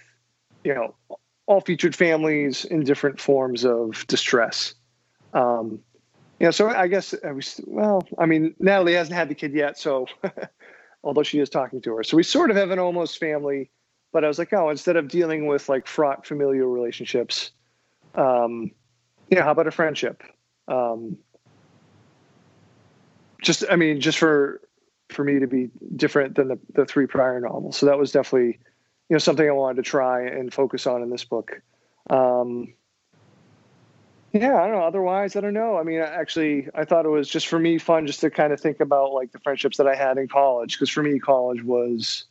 you know all featured families in different forms of distress. Um, know, so I guess I was, well, I mean, Natalie hasn't had the kid yet, so although she is talking to her, so we sort of have an almost family. But I was like, oh, instead of dealing with like fraught familial relationships, um, you know, how about a friendship? Um, just, I mean, just for for me to be different than the, the three prior novels. So that was definitely, you know, something I wanted to try and focus on in this book. Um, yeah, I don't know. Otherwise, I don't know. I mean, actually, I thought it was just for me fun just to kind of think about like the friendships that I had in college because for me, college was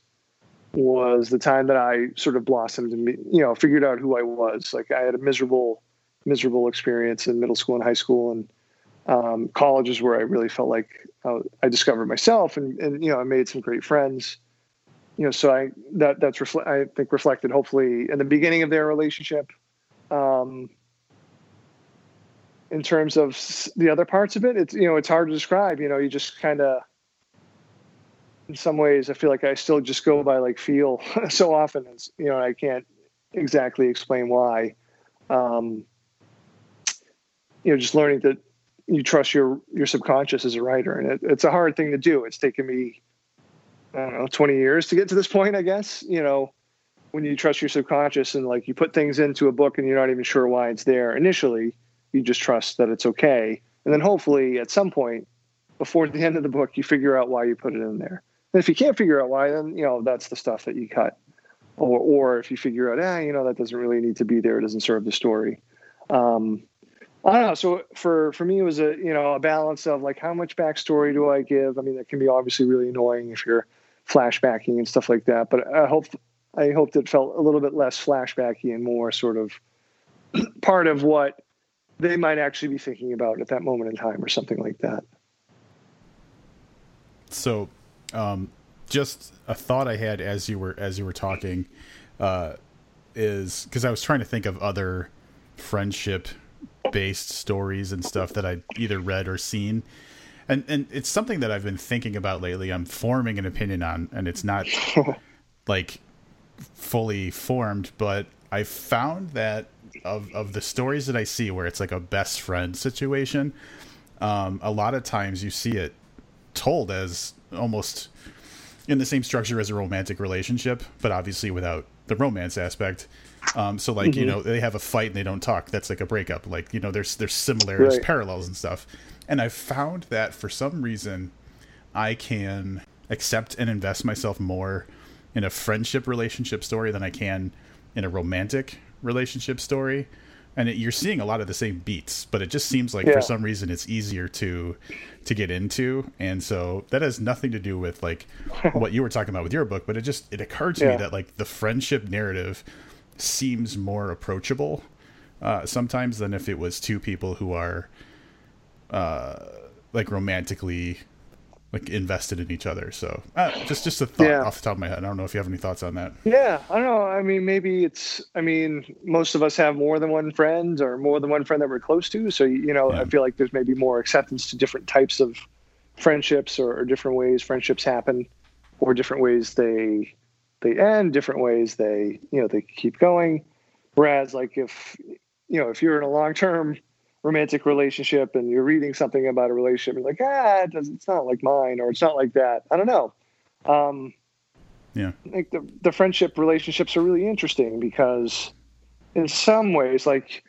was the time that I sort of blossomed and you know figured out who I was. Like I had a miserable, miserable experience in middle school and high school, and um, college is where I really felt like I, I discovered myself and and you know I made some great friends. You know, so I that that's refle- I think reflected hopefully in the beginning of their relationship. Um, in terms of the other parts of it, it's you know it's hard to describe. You know, you just kind of, in some ways, I feel like I still just go by like feel so often. It's, you know, I can't exactly explain why. Um, you know, just learning that you trust your your subconscious as a writer, and it, it's a hard thing to do. It's taken me, I don't know, twenty years to get to this point. I guess you know when you trust your subconscious and like you put things into a book and you're not even sure why it's there initially you just trust that it's okay and then hopefully at some point before the end of the book you figure out why you put it in there. And if you can't figure out why, then you know that's the stuff that you cut. Or or if you figure out, ah, you know, that doesn't really need to be there, it doesn't serve the story. Um, I don't know. So for for me, it was a you know a balance of like how much backstory do I give? I mean, that can be obviously really annoying if you're flashbacking and stuff like that. But I hope I hoped it felt a little bit less flashbacky and more sort of part of what they might actually be thinking about at that moment in time or something like that. So, um, just a thought I had as you were as you were talking uh, is because I was trying to think of other friendship based stories and stuff that I either read or seen. And and it's something that I've been thinking about lately. I'm forming an opinion on and it's not like fully formed, but I found that of of the stories that I see where it's like a best friend situation, um, a lot of times you see it told as almost in the same structure as a romantic relationship, but obviously without the romance aspect. Um, so like mm-hmm. you know they have a fight and they don't talk. That's like a breakup. Like you know there's there's similarities, right. parallels and stuff. And I've found that for some reason I can accept and invest myself more in a friendship relationship story than I can in a romantic relationship story. And it, you're seeing a lot of the same beats, but it just seems like yeah. for some reason it's easier to to get into. And so that has nothing to do with like what you were talking about with your book, but it just it occurred to yeah. me that like the friendship narrative seems more approachable uh, sometimes than if it was two people who are uh, like romantically like invested in each other. So uh, just just a thought yeah. off the top of my head. I don't know if you have any thoughts on that. Yeah, I don't know. I mean, maybe it's. I mean, most of us have more than one friend or more than one friend that we're close to. So you know, yeah. I feel like there's maybe more acceptance to different types of friendships or, or different ways friendships happen, or different ways they they end, different ways they you know they keep going. Whereas, like if you know if you're in a long term romantic relationship and you're reading something about a relationship, you're like, ah, it it's not like mine, or it's not like that. I don't know. Um, yeah, I think the the friendship relationships are really interesting because, in some ways, like,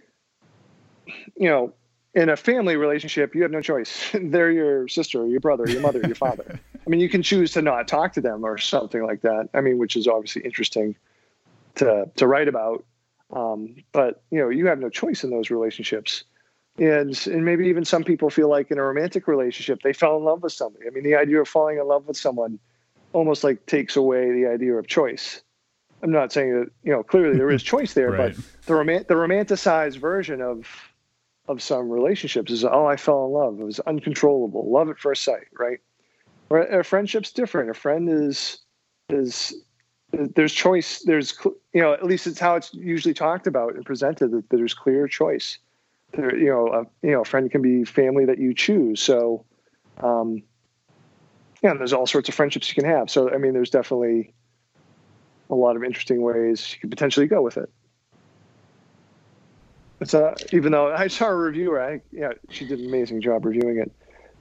you know, in a family relationship, you have no choice. They're your sister, your brother, your mother, your father. I mean, you can choose to not talk to them or something like that. I mean, which is obviously interesting to to write about. Um, but you know, you have no choice in those relationships and and maybe even some people feel like in a romantic relationship they fell in love with somebody. I mean, the idea of falling in love with someone almost like takes away the idea of choice. I'm not saying that you know clearly there is choice there, right. but the romant the romanticized version of of some relationships is oh I fell in love. It was uncontrollable, love at first sight, right? a friendship's different. A friend is is there's choice. There's you know at least it's how it's usually talked about and presented that there's clear choice you know, a, you know, a friend can be family that you choose. So, um, yeah, there's all sorts of friendships you can have. So, I mean, there's definitely a lot of interesting ways you could potentially go with it. It's uh, even though I saw a reviewer, I yeah, she did an amazing job reviewing it.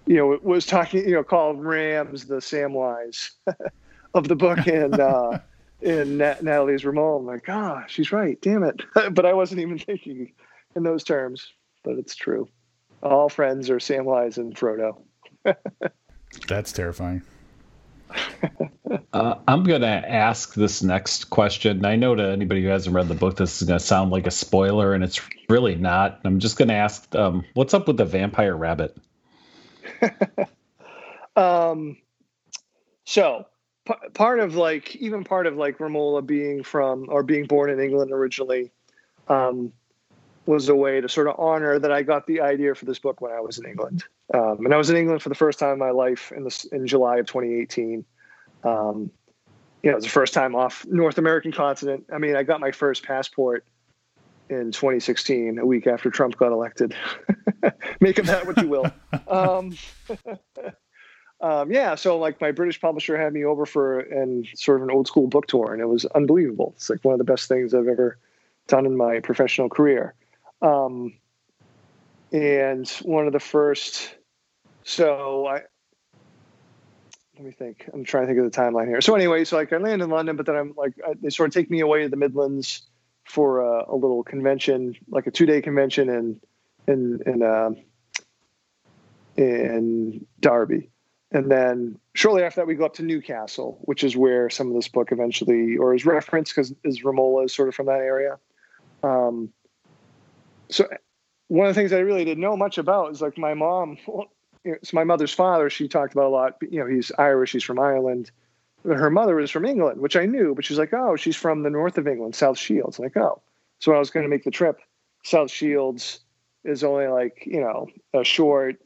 You know, it was talking, you know, called Rams the Samwise of the book, and uh, in Nat- Natalie's Ramon. I'm like, ah, oh, she's right. Damn it! but I wasn't even thinking in those terms but it's true. All friends are Samwise and Frodo. That's terrifying. uh, I'm going to ask this next question. I know to anybody who hasn't read the book, this is going to sound like a spoiler, and it's really not. I'm just going to ask, um, what's up with the vampire rabbit? um, so p- part of like, even part of like Ramola being from or being born in England originally, um, was a way to sort of honor that I got the idea for this book when I was in England. Um, and I was in England for the first time in my life in this in July of 2018. Um, you know, it was the first time off North American continent. I mean, I got my first passport in 2016, a week after Trump got elected. Make of that what you will. Um, um, yeah, so like my British publisher had me over for and sort of an old school book tour, and it was unbelievable. It's like one of the best things I've ever done in my professional career. Um, and one of the first, so I, let me think. I'm trying to think of the timeline here. So anyway, so like I land in London, but then I'm like I, they sort of take me away to the Midlands for a, a little convention, like a two day convention in in in uh, in Derby. And then shortly after that, we go up to Newcastle, which is where some of this book eventually, or is referenced because is Ramola is sort of from that area. Um, so one of the things I really didn't know much about is like my mom, well, you know, it's my mother's father. She talked about a lot. You know, he's Irish. He's from Ireland. Her mother is from England, which I knew, but she's like, oh, she's from the north of England, South Shields. I'm like, oh. So I was going to make the trip, South Shields is only like you know a short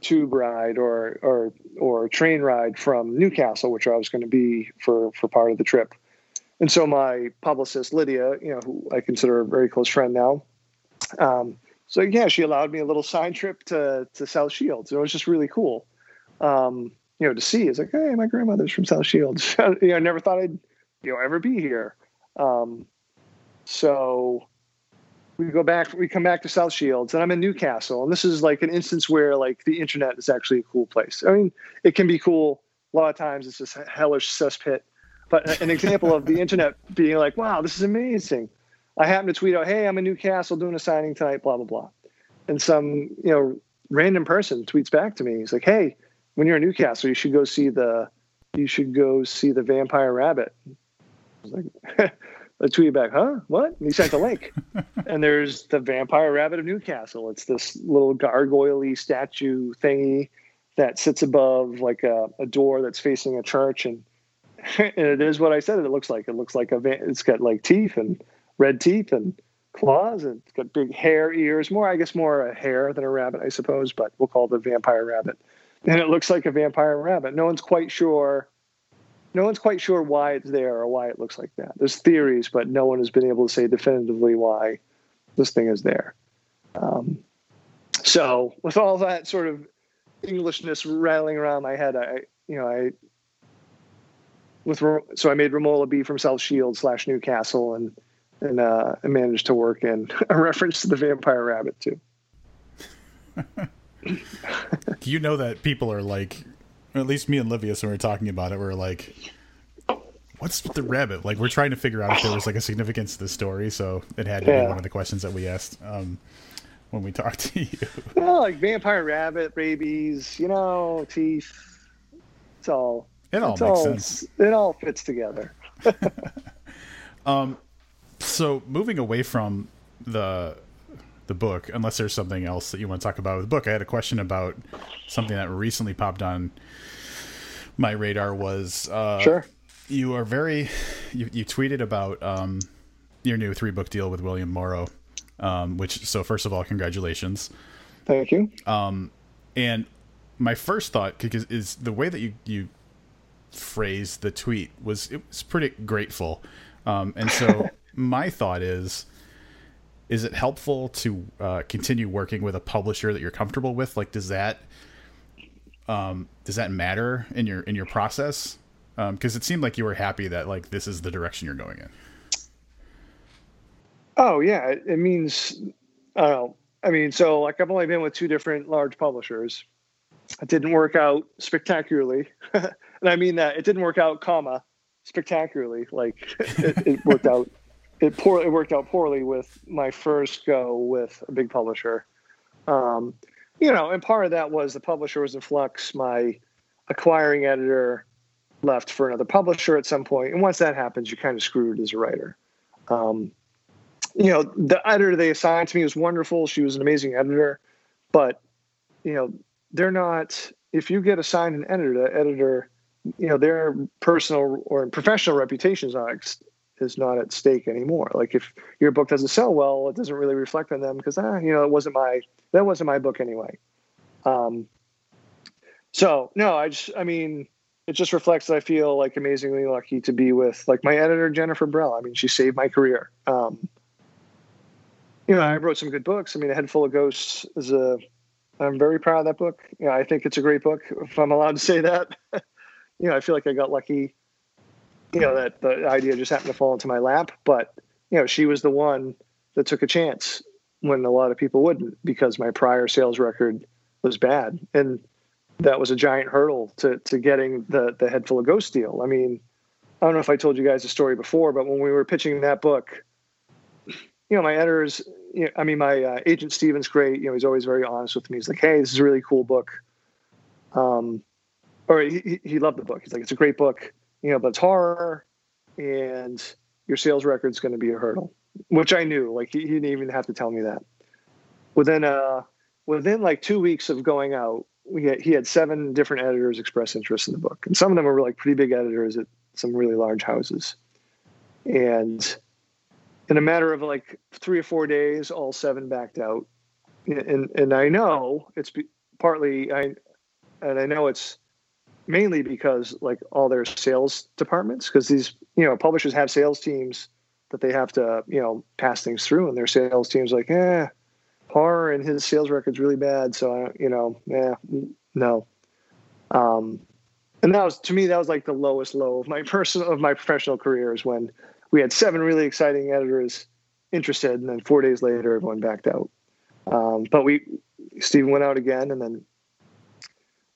tube ride or or or train ride from Newcastle, which I was going to be for for part of the trip. And so my publicist Lydia, you know, who I consider a very close friend now, um, so yeah, she allowed me a little side trip to to South Shields. It was just really cool, um, you know, to see. It's like, hey, my grandmother's from South Shields. you know, I never thought I'd you know ever be here. Um, so we go back we come back to south shields and i'm in newcastle and this is like an instance where like the internet is actually a cool place i mean it can be cool a lot of times it's just hellish cesspit but an example of the internet being like wow this is amazing i happen to tweet out hey i'm in newcastle doing a signing tonight blah blah blah and some you know random person tweets back to me he's like hey when you're in newcastle you should go see the you should go see the vampire rabbit i was like I tweeted back, huh? What? And he sent a link. and there's the vampire rabbit of Newcastle. It's this little gargoyle statue thingy that sits above like a, a door that's facing a church. And, and it is what I said it looks like. It looks like a, it's got like teeth and red teeth and claws and got big hair ears. More, I guess, more a hare than a rabbit, I suppose, but we'll call it a vampire rabbit. And it looks like a vampire rabbit. No one's quite sure no one's quite sure why it's there or why it looks like that. There's theories, but no one has been able to say definitively why this thing is there. Um, so, with all that sort of Englishness rattling around my head, I, you know, I with so I made Ramola b from South Shield slash Newcastle, and and uh, I managed to work in a reference to the vampire rabbit too. Do you know that people are like at least me and Livius, when we were talking about it, we are like, what's with the rabbit? Like, we're trying to figure out if there was like a significance to the story. So it had to yeah. be one of the questions that we asked um, when we talked to you. Well, like vampire rabbit, rabies, you know, teeth. It's all. It all makes all, sense. It all fits together. um, so moving away from the the book, unless there's something else that you want to talk about with the book. I had a question about something that recently popped on my radar. Was uh, sure you are very you, you tweeted about um, your new three book deal with William Morrow, um, which so first of all, congratulations. Thank you. Um, and my first thought is, is the way that you you phrased the tweet was it was pretty grateful, um, and so my thought is is it helpful to uh, continue working with a publisher that you're comfortable with? Like, does that um, does that matter in your in your process? Because um, it seemed like you were happy that like this is the direction you're going in. Oh yeah, it, means I. I mean, so like I've only been with two different large publishers. It didn't work out spectacularly, and I mean that it didn't work out, comma, spectacularly. Like it, it worked out it poor it worked out poorly with my first go with a big publisher. Um, you know, and part of that was the publisher was in flux. My acquiring editor left for another publisher at some point, and once that happens, you're kind of screwed as a writer. Um, you know, the editor they assigned to me was wonderful. She was an amazing editor, but you know, they're not. If you get assigned an editor, the editor, you know, their personal or professional reputation is not is not at stake anymore. Like if your book doesn't sell well, it doesn't really reflect on them because ah, you know, it wasn't my that wasn't my book anyway. Um, so no, I just I mean, it just reflects that I feel like amazingly lucky to be with like my editor Jennifer Brehl. I mean, she saved my career. Um, you know, I wrote some good books. I mean, A Head Full of Ghosts is a I'm very proud of that book. You know, I think it's a great book, if I'm allowed to say that. you know, I feel like I got lucky you know that the idea just happened to fall into my lap but you know she was the one that took a chance when a lot of people wouldn't because my prior sales record was bad. And that was a giant hurdle to to getting the the head full of ghost deal i mean i don't know if i told you guys the story before but when we were pitching that book you know my editors you know, i mean my uh, agent Stephen's great. You know he's always very honest with me. He's like hey this is a really cool book. Um, or he, he loved the book. He's like, it's a great book, you know, but it's horror and your sales record's going to be a hurdle, which I knew. Like he, he didn't even have to tell me that. Within uh, within like two weeks of going out, we had, he had seven different editors express interest in the book, and some of them were like pretty big editors at some really large houses. And in a matter of like three or four days, all seven backed out. And and I know it's partly I, and I know it's mainly because like all their sales departments, because these you know publishers have sales teams that they have to you know pass things through, and their sales teams like, eh, horror and his sales record's really bad, so I, you know, yeah, no. Um, and that was to me that was like the lowest low of my personal of my professional career is when we had seven really exciting editors interested, and then four days later, everyone backed out. Um, but we, Stephen went out again, and then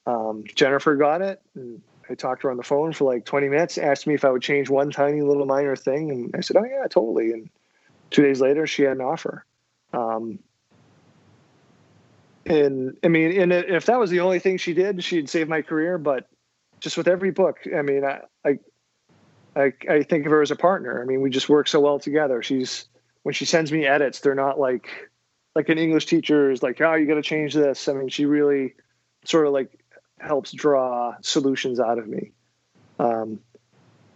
um, Jennifer got it. And I talked to her on the phone for like 20 minutes, asked me if I would change one tiny little minor thing. And I said, Oh, yeah, totally. And two days later, she had an offer. Um, and I mean, and if that was the only thing she did, she'd save my career. But just with every book, I mean, I, I, I, I think of her as a partner. I mean, we just work so well together. She's when she sends me edits, they're not like like an English teacher is like, oh, you got to change this. I mean, she really sort of like helps draw solutions out of me. Um,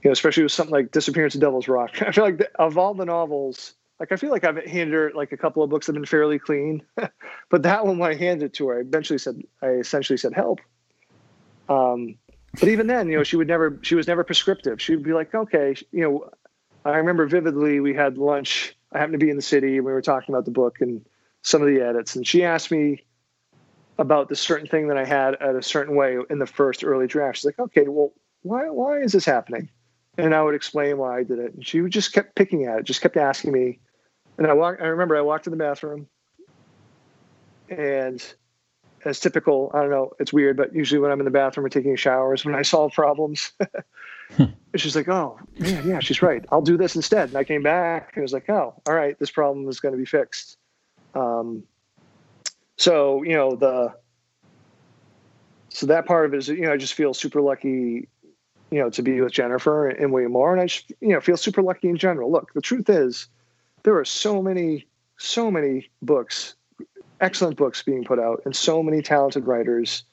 you know, especially with something like Disappearance of Devil's Rock. I feel like the, of all the novels, like I feel like I've handed her like a couple of books that have been fairly clean, but that one when I handed it to her, I eventually said, I essentially said help. Um, but even then, you know, she would never, she was never prescriptive. She would be like, okay, you know, I remember vividly we had lunch. I happened to be in the city and we were talking about the book and some of the edits, and she asked me about the certain thing that I had at a certain way in the first early draft. She's like, okay, well, why why is this happening? And I would explain why I did it. And she just kept picking at it, just kept asking me. And I walked I remember I walked to the bathroom and as typical, I don't know, it's weird, but usually when I'm in the bathroom or taking showers, when I solve problems, hmm. she's like, oh, man, yeah, she's right. I'll do this instead. And I came back and was like, oh, all right, this problem is going to be fixed. Um, so you know the so that part of it is you know I just feel super lucky you know to be with Jennifer and William Morrow, and I just you know feel super lucky in general. Look, the truth is there are so many so many books, excellent books being put out, and so many talented writers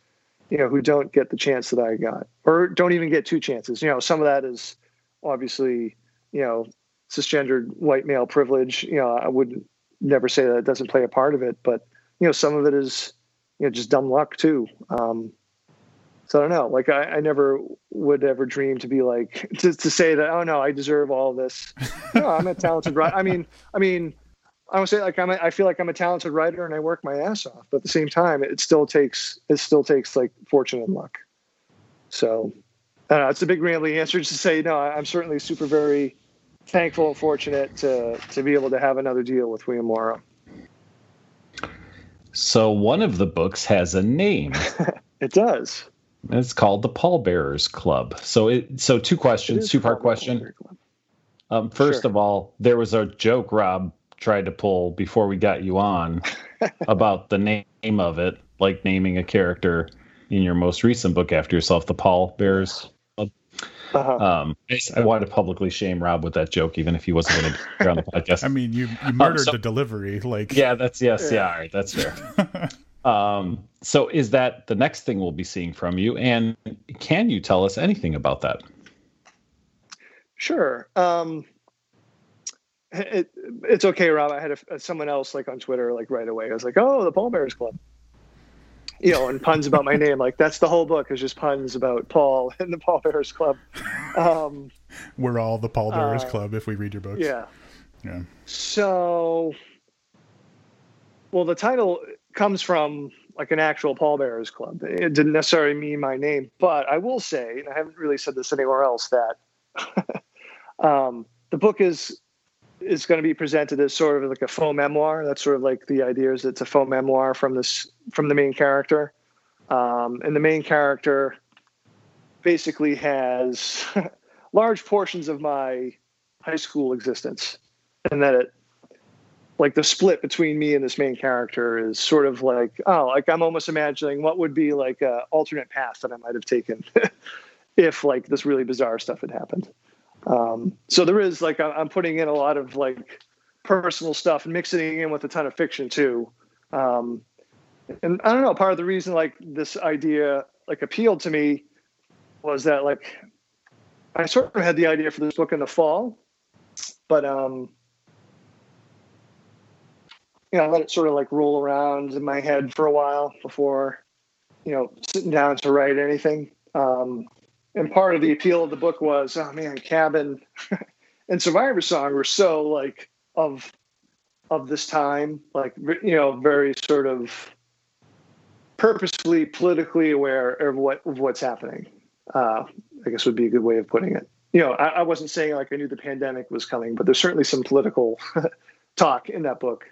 you know who don't get the chance that I got or don't even get two chances. You know some of that is obviously you know cisgendered white male privilege. You know I would never say that it doesn't play a part of it, but you know, some of it is, you know, just dumb luck too. Um, so I don't know. Like I, I never would ever dream to be like to, to say that. Oh no, I deserve all this. No, I'm a talented writer. I mean, I mean, I would say like I'm. A, I feel like I'm a talented writer and I work my ass off. But at the same time, it still takes it still takes like fortune and luck. So I don't know. It's a big rambling answer to say no. I'm certainly super very thankful and fortunate to to be able to have another deal with William Morrow. So one of the books has a name. it does. It's called the Pallbearers Club. So it so two questions, two part question. Um, first sure. of all, there was a joke Rob tried to pull before we got you on about the name of it, like naming a character in your most recent book after yourself, the Pallbearers uh-huh. Um, I wanted to publicly shame Rob with that joke, even if he wasn't going to be on the podcast. I mean, you, you um, murdered um, so, the delivery. Like, yeah, that's yes, yeah, yeah all right, that's fair. um, so is that the next thing we'll be seeing from you? And can you tell us anything about that? Sure. Um, it, it's okay, Rob. I had a, someone else like on Twitter, like right away. I was like, "Oh, the Pallbearers Club." You know, and puns about my name. Like that's the whole book is just puns about Paul and the Paul Bearers Club. Um, We're all the Pallbearers uh, Club if we read your books. Yeah. Yeah. So, well, the title comes from like an actual Pallbearers Club. It didn't necessarily mean my name, but I will say, and I haven't really said this anywhere else, that um, the book is is going to be presented as sort of like a faux memoir. That's sort of like the idea is it's a faux memoir from this from the main character, um, and the main character basically has large portions of my high school existence, and that it like the split between me and this main character is sort of like oh like i'm almost imagining what would be like a alternate path that i might have taken if like this really bizarre stuff had happened um, so there is like i'm putting in a lot of like personal stuff and mixing in with a ton of fiction too um, and i don't know part of the reason like this idea like appealed to me was that like i sort of had the idea for this book in the fall but um you know, I let it sort of like roll around in my head for a while before, you know, sitting down to write anything. Um, and part of the appeal of the book was, oh man, Cabin and Survivor Song were so like of of this time, like you know, very sort of purposefully politically aware of what of what's happening. Uh, I guess would be a good way of putting it. You know, I, I wasn't saying like I knew the pandemic was coming, but there's certainly some political talk in that book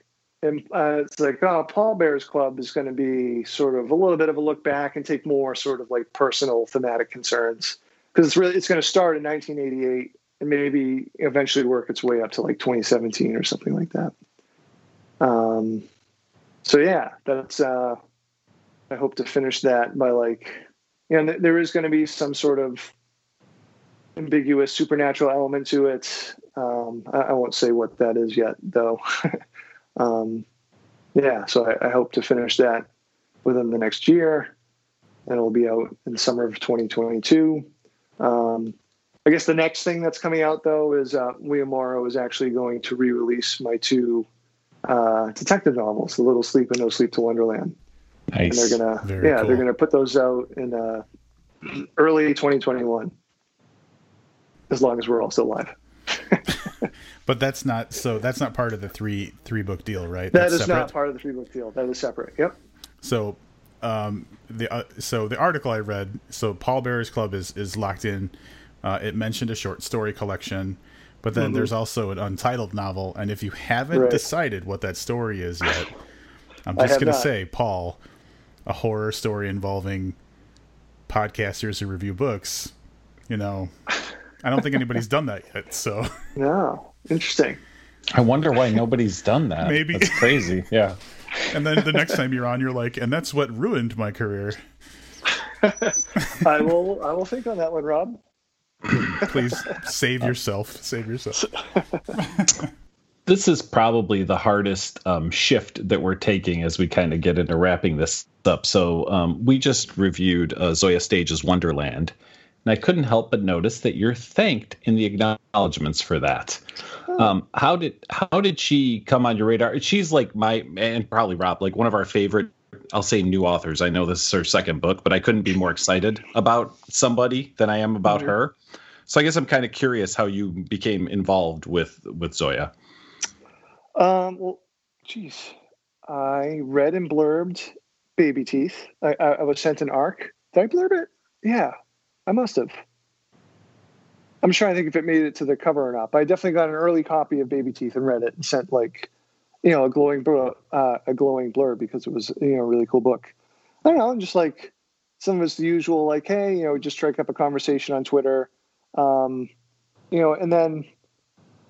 and uh, it's like, oh, Pallbearers Club is going to be sort of a little bit of a look back and take more sort of like personal thematic concerns because it's really it's going to start in 1988 and maybe eventually work its way up to like 2017 or something like that. Um, so yeah, that's uh, I hope to finish that by like, you know, there is going to be some sort of ambiguous supernatural element to it. Um, I, I won't say what that is yet, though. um, yeah, so I, I, hope to finish that within the next year, and it'll be out in the summer of 2022. Um, I guess the next thing that's coming out though is uh, William Morrow is actually going to re-release my two uh, detective novels, The Little Sleep and No Sleep to Wonderland. Nice. And they're gonna, Very yeah, cool. they're gonna put those out in uh, early 2021, as long as we're all still alive. But that's not so. That's not part of the three three book deal, right? That that's is separate? not part of the three book deal. That is separate. Yep. So, um, the uh, so the article I read. So Pallbearers Club is is locked in. Uh, it mentioned a short story collection, but then mm-hmm. there's also an untitled novel. And if you haven't right. decided what that story is yet, I'm just gonna not. say, Paul, a horror story involving podcasters who review books. You know, I don't think anybody's done that yet. So no. Interesting. I wonder why nobody's done that. Maybe that's crazy. Yeah. And then the next time you're on, you're like, and that's what ruined my career. I will. I will think on that one, Rob. Please save yourself. Save yourself. this is probably the hardest um, shift that we're taking as we kind of get into wrapping this up. So um, we just reviewed uh, Zoje Stage's Wonderland, and I couldn't help but notice that you're thanked in the acknowledgments for that. Um, how did how did she come on your radar? She's like my and probably Rob, like one of our favorite. I'll say new authors. I know this is her second book, but I couldn't be more excited about somebody than I am about mm-hmm. her. So I guess I'm kind of curious how you became involved with with Zoje. Um, well, geez, I read and blurbed Baby Teeth. I, I, I was sent an arc. Did I blurb it? Yeah, I must have. I'm trying to think if it made it to the cover or not, but I definitely got an early copy of Baby Teeth and read it and sent like, you know, a glowing uh, a glowing blur because it was you know a really cool book. I don't know, just like some of it's the usual, like, hey, you know, just strike up a conversation on Twitter, um, you know, and then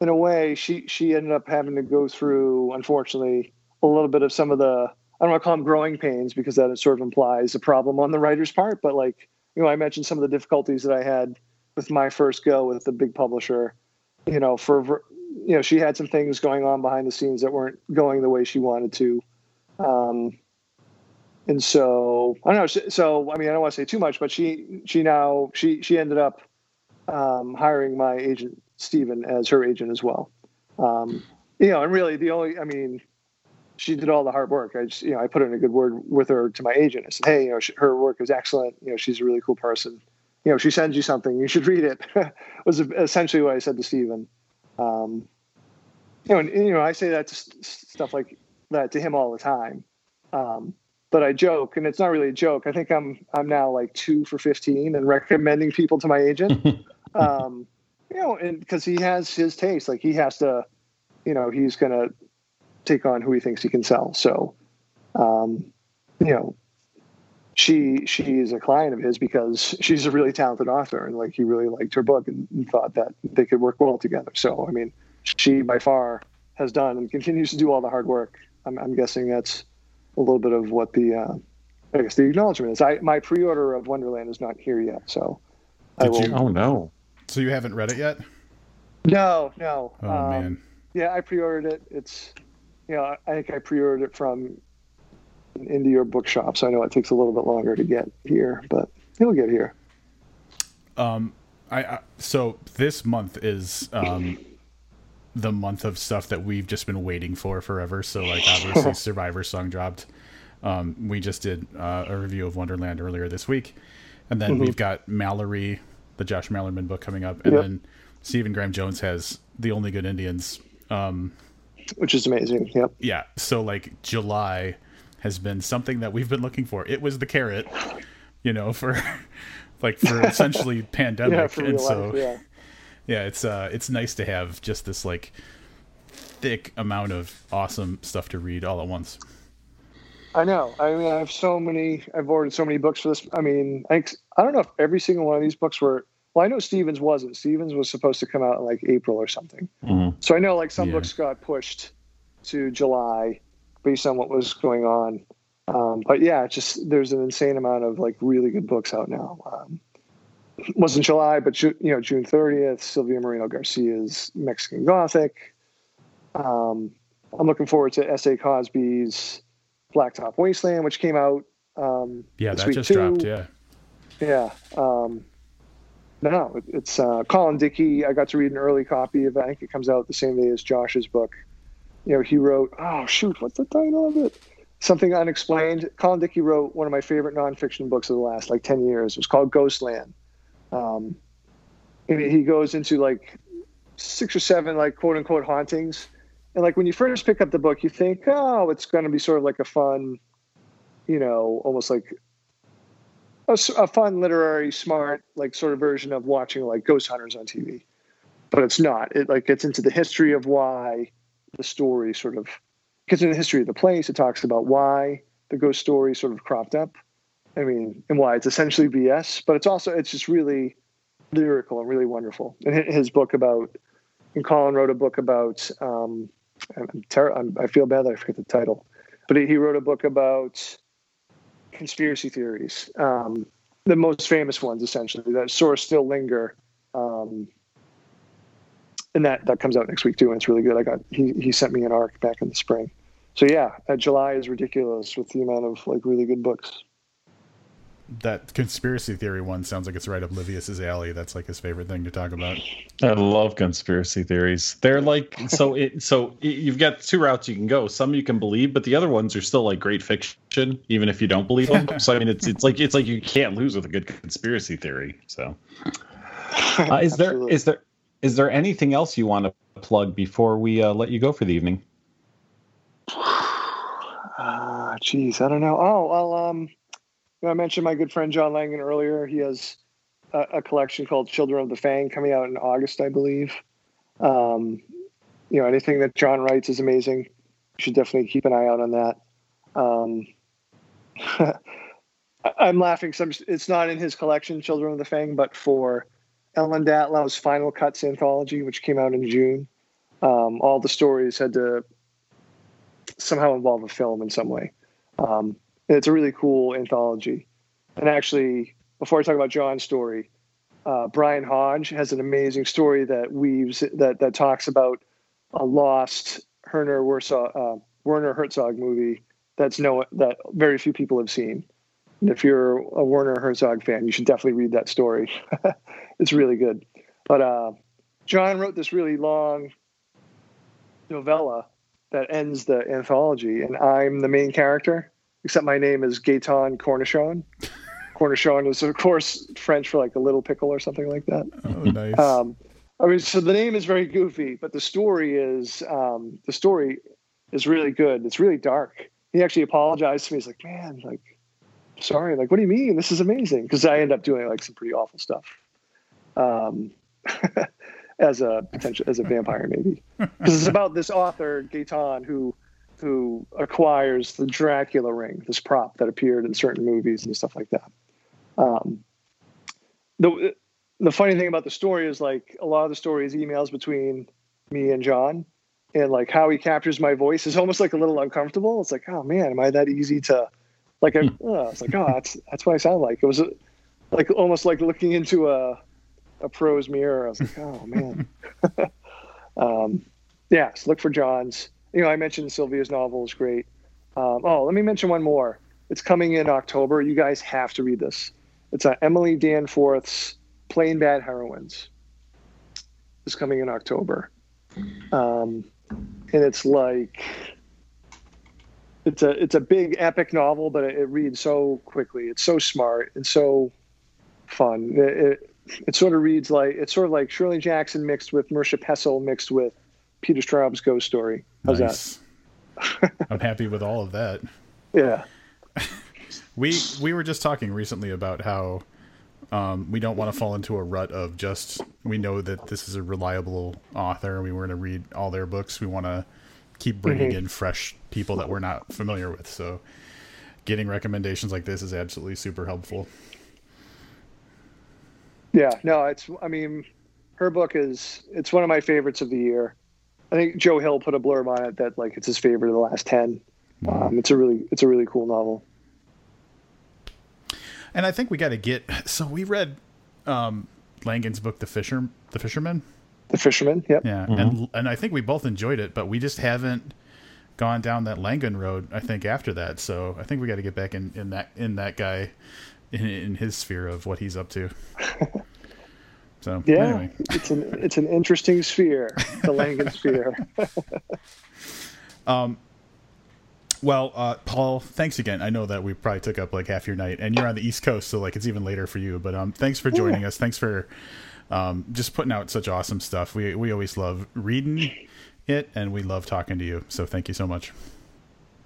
in a way, she she ended up having to go through, unfortunately, a little bit of some of the I don't want to call them growing pains because that sort of implies a problem on the writer's part, but like, you know, I mentioned some of the difficulties that I had with my first go with the big publisher, you know, for you know, she had some things going on behind the scenes that weren't going the way she wanted to. Um, and so I don't know. So I mean, I don't want to say too much, but she she now she she ended up um, hiring my agent Stephen as her agent as well. Um, you know, and really the only I mean, she did all the hard work. I just you know I put in a good word with her to my agent. I said, hey, you know, she, her work is excellent. You know, she's a really cool person you know, she sends you something, you should read it. was essentially what I said to Stephen. Um, you know, and, you know, I say that stuff like that to him all the time. Um, but I joke, and it's not really a joke. I think I'm I'm now like two for fifteen and recommending people to my agent. um, you know, and because he has his taste, like he has to, you know, he's gonna take on who he thinks he can sell. So, um, you know, she she is a client of his because she's a really talented author and like he really liked her book and, and thought that they could work well together. So I mean, she by far has done and continues to do all the hard work. I'm, I'm guessing that's a little bit of what the uh, I guess the acknowledgement is. I my pre-order of Wonderland is not here yet, so Did I will. You, oh no! So you haven't read it yet? No, no. Oh um, man. Yeah, I pre-ordered it. It's you know I think I pre-ordered it from an indie or bookshop, so I know it takes a little bit longer to get here, but it'll get here. Um, I, I so this month is um the month of stuff that we've just been waiting for forever. So like obviously Survivor Song dropped. Um, we just did uh, a review of Wonderland earlier this week, and then mm-hmm. we've got Malorie, the Josh Malerman book coming up, and yep. then Stephen Graham Jones has The Only Good Indians, um, which is amazing. Yep. Yeah. So like July has been something that we've been looking for. It was the carrot, you know, for like for essentially pandemic, yeah, and so life, yeah yeah, it's uh, it's nice to have just this like thick amount of awesome stuff to read all at once. I know. I mean, I have so many. I've ordered so many books for this. I mean, I, I don't know if every single one of these books were. Well, I know Stevens wasn't. Stevens was supposed to come out in like April or something. Mm-hmm. So I know like some yeah. books got pushed to July based on what was going on. Um, but yeah, just there's an insane amount of like really good books out now. Um, wasn't July, but you know June 30th, Silvia Moreno Garcia's Mexican Gothic. Um, I'm looking forward to S.A. Cosby's Blacktop Wasteland, which came out. Um, yeah, that just too. dropped. Yeah, yeah. No, it, it's uh, Colin Dickey. I got to read an early copy of. It. I think it comes out the same day as Josh's book. You know, he wrote. Oh shoot, what's the title of it? Something Unexplained. Colin Dickey wrote one of my favorite nonfiction books of the last like ten years. It was called Ghostland um, he goes into like six or seven like quote unquote hauntings, and like when you first pick up the book, you think, oh, it's going to be sort of like a fun, you know, almost like a, a, fun literary smart like sort of version of watching like ghost hunters on tv but it's not it like gets into the history of why the story sort of gets into the history of the place it talks about why the ghost story sort of cropped up I mean, and why it's essentially BS, but it's also it's just really lyrical and really wonderful. And his book about, and Colin wrote a book about. Um, I'm ter- I'm, i feel bad that I forget the title, but he, he wrote a book about conspiracy theories, um, the most famous ones essentially that sort of still linger. Um, and that that comes out next week too, and it's really good. I got he he sent me an arc back in the spring. So yeah, uh, July is ridiculous with the amount of like really good books that conspiracy theory one sounds like it's right up Livius's alley. That's like his favorite thing to talk about. I love conspiracy theories. They're like so. It, so you've got two routes you can go. Some you can believe, but the other ones are still like great fiction, even if you don't believe them. so I mean, it's it's like it's like you can't lose with a good conspiracy theory. So, uh, is there is there is there anything else you want to plug before we uh, let you go for the evening? Ah, uh, geez, I don't know. Oh, well, um I mentioned my good friend John Langan earlier. He has a, a, collection called Children of the Fang coming out in August, I believe. Um, you know, anything that John writes is amazing. You should definitely keep an eye out on that. Um, I'm laughing. Some it's not in his collection, Children of the Fang, but for Ellen Datlow's Final Cuts anthology, which came out in June. Um, all the stories had to somehow involve a film in some way. Um, it's a really cool anthology. And actually, before I talk about John's story, uh, Brian Hodge has an amazing story that weaves that that talks about a lost Werner Herzog, uh, Werner Herzog movie that's no that very few people have seen. And if you're a Werner Herzog fan, you should definitely read that story. it's really good. But uh, John wrote this really long novella that ends the anthology, and I'm the main character except my name is Gaetan Cornichon. Cornichon is, of course, French for like a little pickle or something like that. Oh, nice. Um, I mean, so the name is very goofy, but the story is um, the story is really good. It's really dark. He actually apologized to me. He's like, "Man, like, sorry. Like, what do you mean? This is amazing." Because I end up doing like some pretty awful stuff. Um, as a potential as a vampire, maybe because it's about this author Gaetan who who acquires the Dracula ring, this prop that appeared in certain movies and stuff like that. Um, the the funny thing about the story is like a lot of the story is emails between me and John, and like how he captures my voice is almost like a little uncomfortable. It's like, oh man, am I that easy to like? I, oh, it's like, oh, that's that's what I sound like. It was a, like almost like looking into a a pro's mirror. I was like, oh man. um, yeah, so look for John's. You know, I mentioned Silvia's novel is great. Um, oh, let me mention one more. It's coming in October. You guys have to read this. It's uh, Emily Danforth's Plain Bad Heroines. It's coming in October. Um, and it's like it's a it's a big epic novel, but it, it reads so quickly. It's so smart and so fun. It, it, it sort of reads like it's sort of like Shirley Jackson mixed with Mircea Pestle mixed with Peter Straub's Ghost Story. How's nice. that? I'm happy with all of that. Yeah. we we were just talking recently about how um, we don't want to fall into a rut of just we know that this is a reliable author. We want to read all their books. We want to keep bringing mm-hmm. in fresh people that we're not familiar with. So, getting recommendations like this is absolutely super helpful. Yeah, no, it's. I mean, her book is. It's one of my favorites of the year. I think Joe Hill put a blurb on it that like it's his favorite of the last ten. Wow. Um, it's a really, it's a really cool novel. And I think we got to get. So we read um, Langan's book, The Fisher, The Fisherman. The Fisherman. Yep. Yeah, mm-hmm. and and I think we both enjoyed it, but we just haven't gone down that Langan road. I think after that, so I think we got to get back in, in that in that guy in, in his sphere of what he's up to. So yeah, anyway. it's an it's an interesting sphere, the Langan sphere. um, well, uh, Paul, thanks again. I know that we probably took up like half your night, and you're on the East Coast, so like it's even later for you. But um, thanks for joining yeah. us. Thanks for um, just putting out such awesome stuff. We we always love reading it, and we love talking to you. So thank you so much.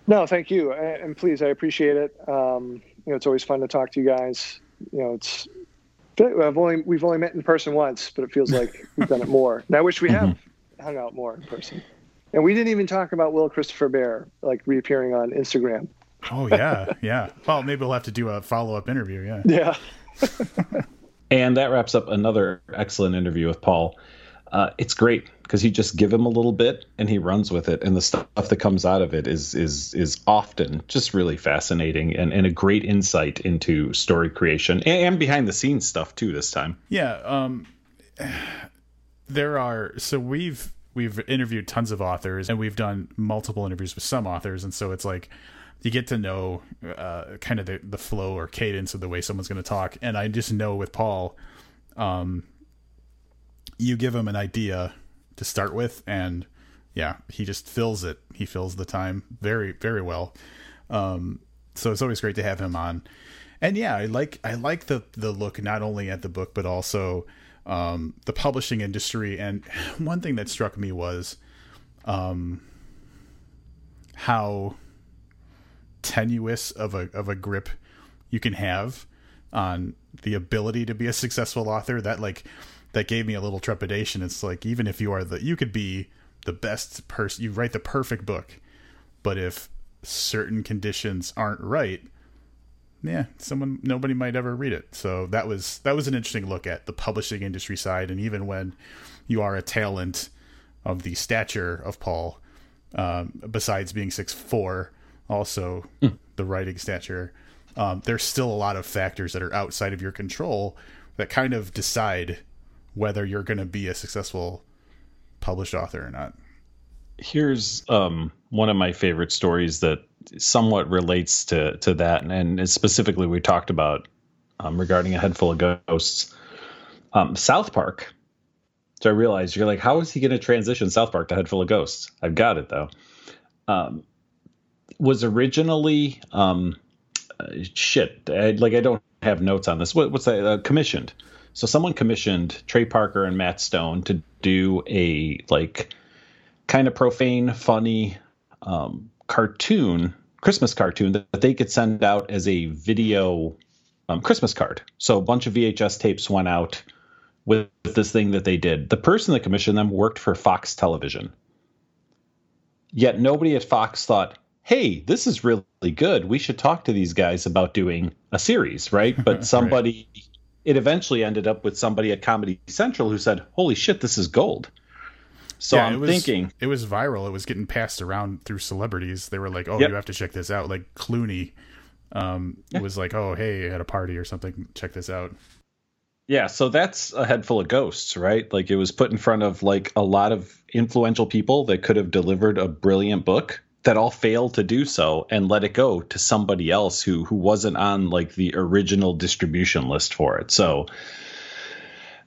No, thank you, and please, I appreciate it. Um, you know, it's always fun to talk to you guys. You know, it's I've only we've only met in person once, but it feels like we've done it more. And I wish we have mm-hmm. hung out more in person. And we didn't even talk about Will Christopher Baer like reappearing on Instagram. Oh yeah, yeah. Well, maybe we'll have to do a follow up interview. Yeah. Yeah. and that wraps up another excellent interview with Paul. Uh, it's great because you just give him a little bit and he runs with it, and the stuff that comes out of it is is is often just really fascinating and, and a great insight into story creation and, and behind the scenes stuff too. This time, yeah. Um, there are so we've we've interviewed tons of authors and we've done multiple interviews with some authors and so it's like you get to know uh, kind of the, the flow or cadence of the way someone's going to talk and i just know with paul um, you give him an idea to start with and yeah he just fills it he fills the time very very well um, so it's always great to have him on and yeah i like i like the the look not only at the book but also um, the publishing industry. And one thing that struck me was um, how tenuous of a of a grip you can have on the ability to be a successful author. That like that gave me a little trepidation. It's like even if you are the you could be the best person, you write the perfect book, but if certain conditions aren't right, yeah, someone nobody might ever read it. So that was that was an interesting look at the publishing industry side, and even when you are a talent of the stature of Paul, um, besides being six four, also mm. the writing stature, um, there's still a lot of factors that are outside of your control that kind of decide whether you're going to be a successful published author or not. Here's um, one of my favorite stories that somewhat relates to to that, and, and specifically we talked about um, regarding a head full of ghosts. Um, South Park. So I realized you're like, how is he going to transition South Park to Head Full of Ghosts? I've got it though. Um, was originally um, uh, shit. I, like I don't have notes on this. What, what's that? Uh, commissioned. So someone commissioned Trey Parker and Matt Stone to do a like kind of profane, funny um, cartoon, Christmas cartoon that they could send out as a video um, Christmas card. So a bunch of VHS tapes went out with this thing that they did. The person that commissioned them worked for Fox Television. Yet nobody at Fox thought, hey, this is really good. We should talk to these guys about doing a series, right? But somebody, right. It eventually ended up with somebody at Comedy Central who said, holy shit, this is gold. So Yeah, I'm it was, thinking, it was viral. It was getting passed around through celebrities. They were like, "Oh, Yep. you have to check this out." Like Clooney um, was like, "Oh, hey, at a party or something, check this out." yeah. So that's a head full of ghosts, right? Like it was put in front of like a lot of influential people that could have delivered a brilliant book that all failed to do so and let it go to somebody else who who wasn't on like the original distribution list for it. So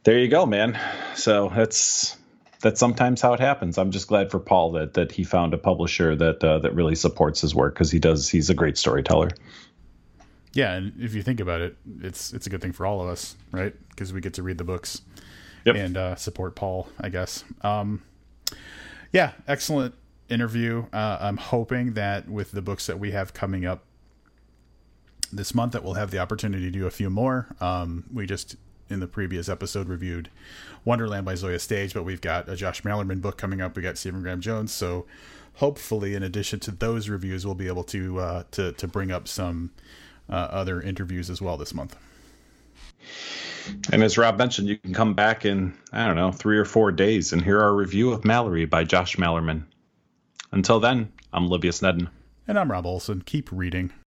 there you go, man. So that's that's sometimes how it happens. I'm just glad for Paul that that he found a publisher that uh, that really supports his work because he does. He's a great storyteller. Yeah, and if you think about it, it's it's a good thing for all of us, right? Because we get to read the books Yep. and uh, support Paul, I guess. Um, yeah, excellent interview. Uh, I'm hoping that with the books that we have coming up this month, that we'll have the opportunity to do a few more. Um, we just in the previous episode reviewed Wonderland by Zoje Stage, but we've got a Josh Malerman book coming up. We got Stephen Graham Jones, so hopefully, in addition to those reviews, we'll be able to uh, to to bring up some uh, other interviews as well this month. And as Rob mentioned, you can come back in I don't know three or four days and hear our review of Malorie by Josh Malerman. Until then, I'm Olivia Snedden. And I'm Rob Olson. Keep reading.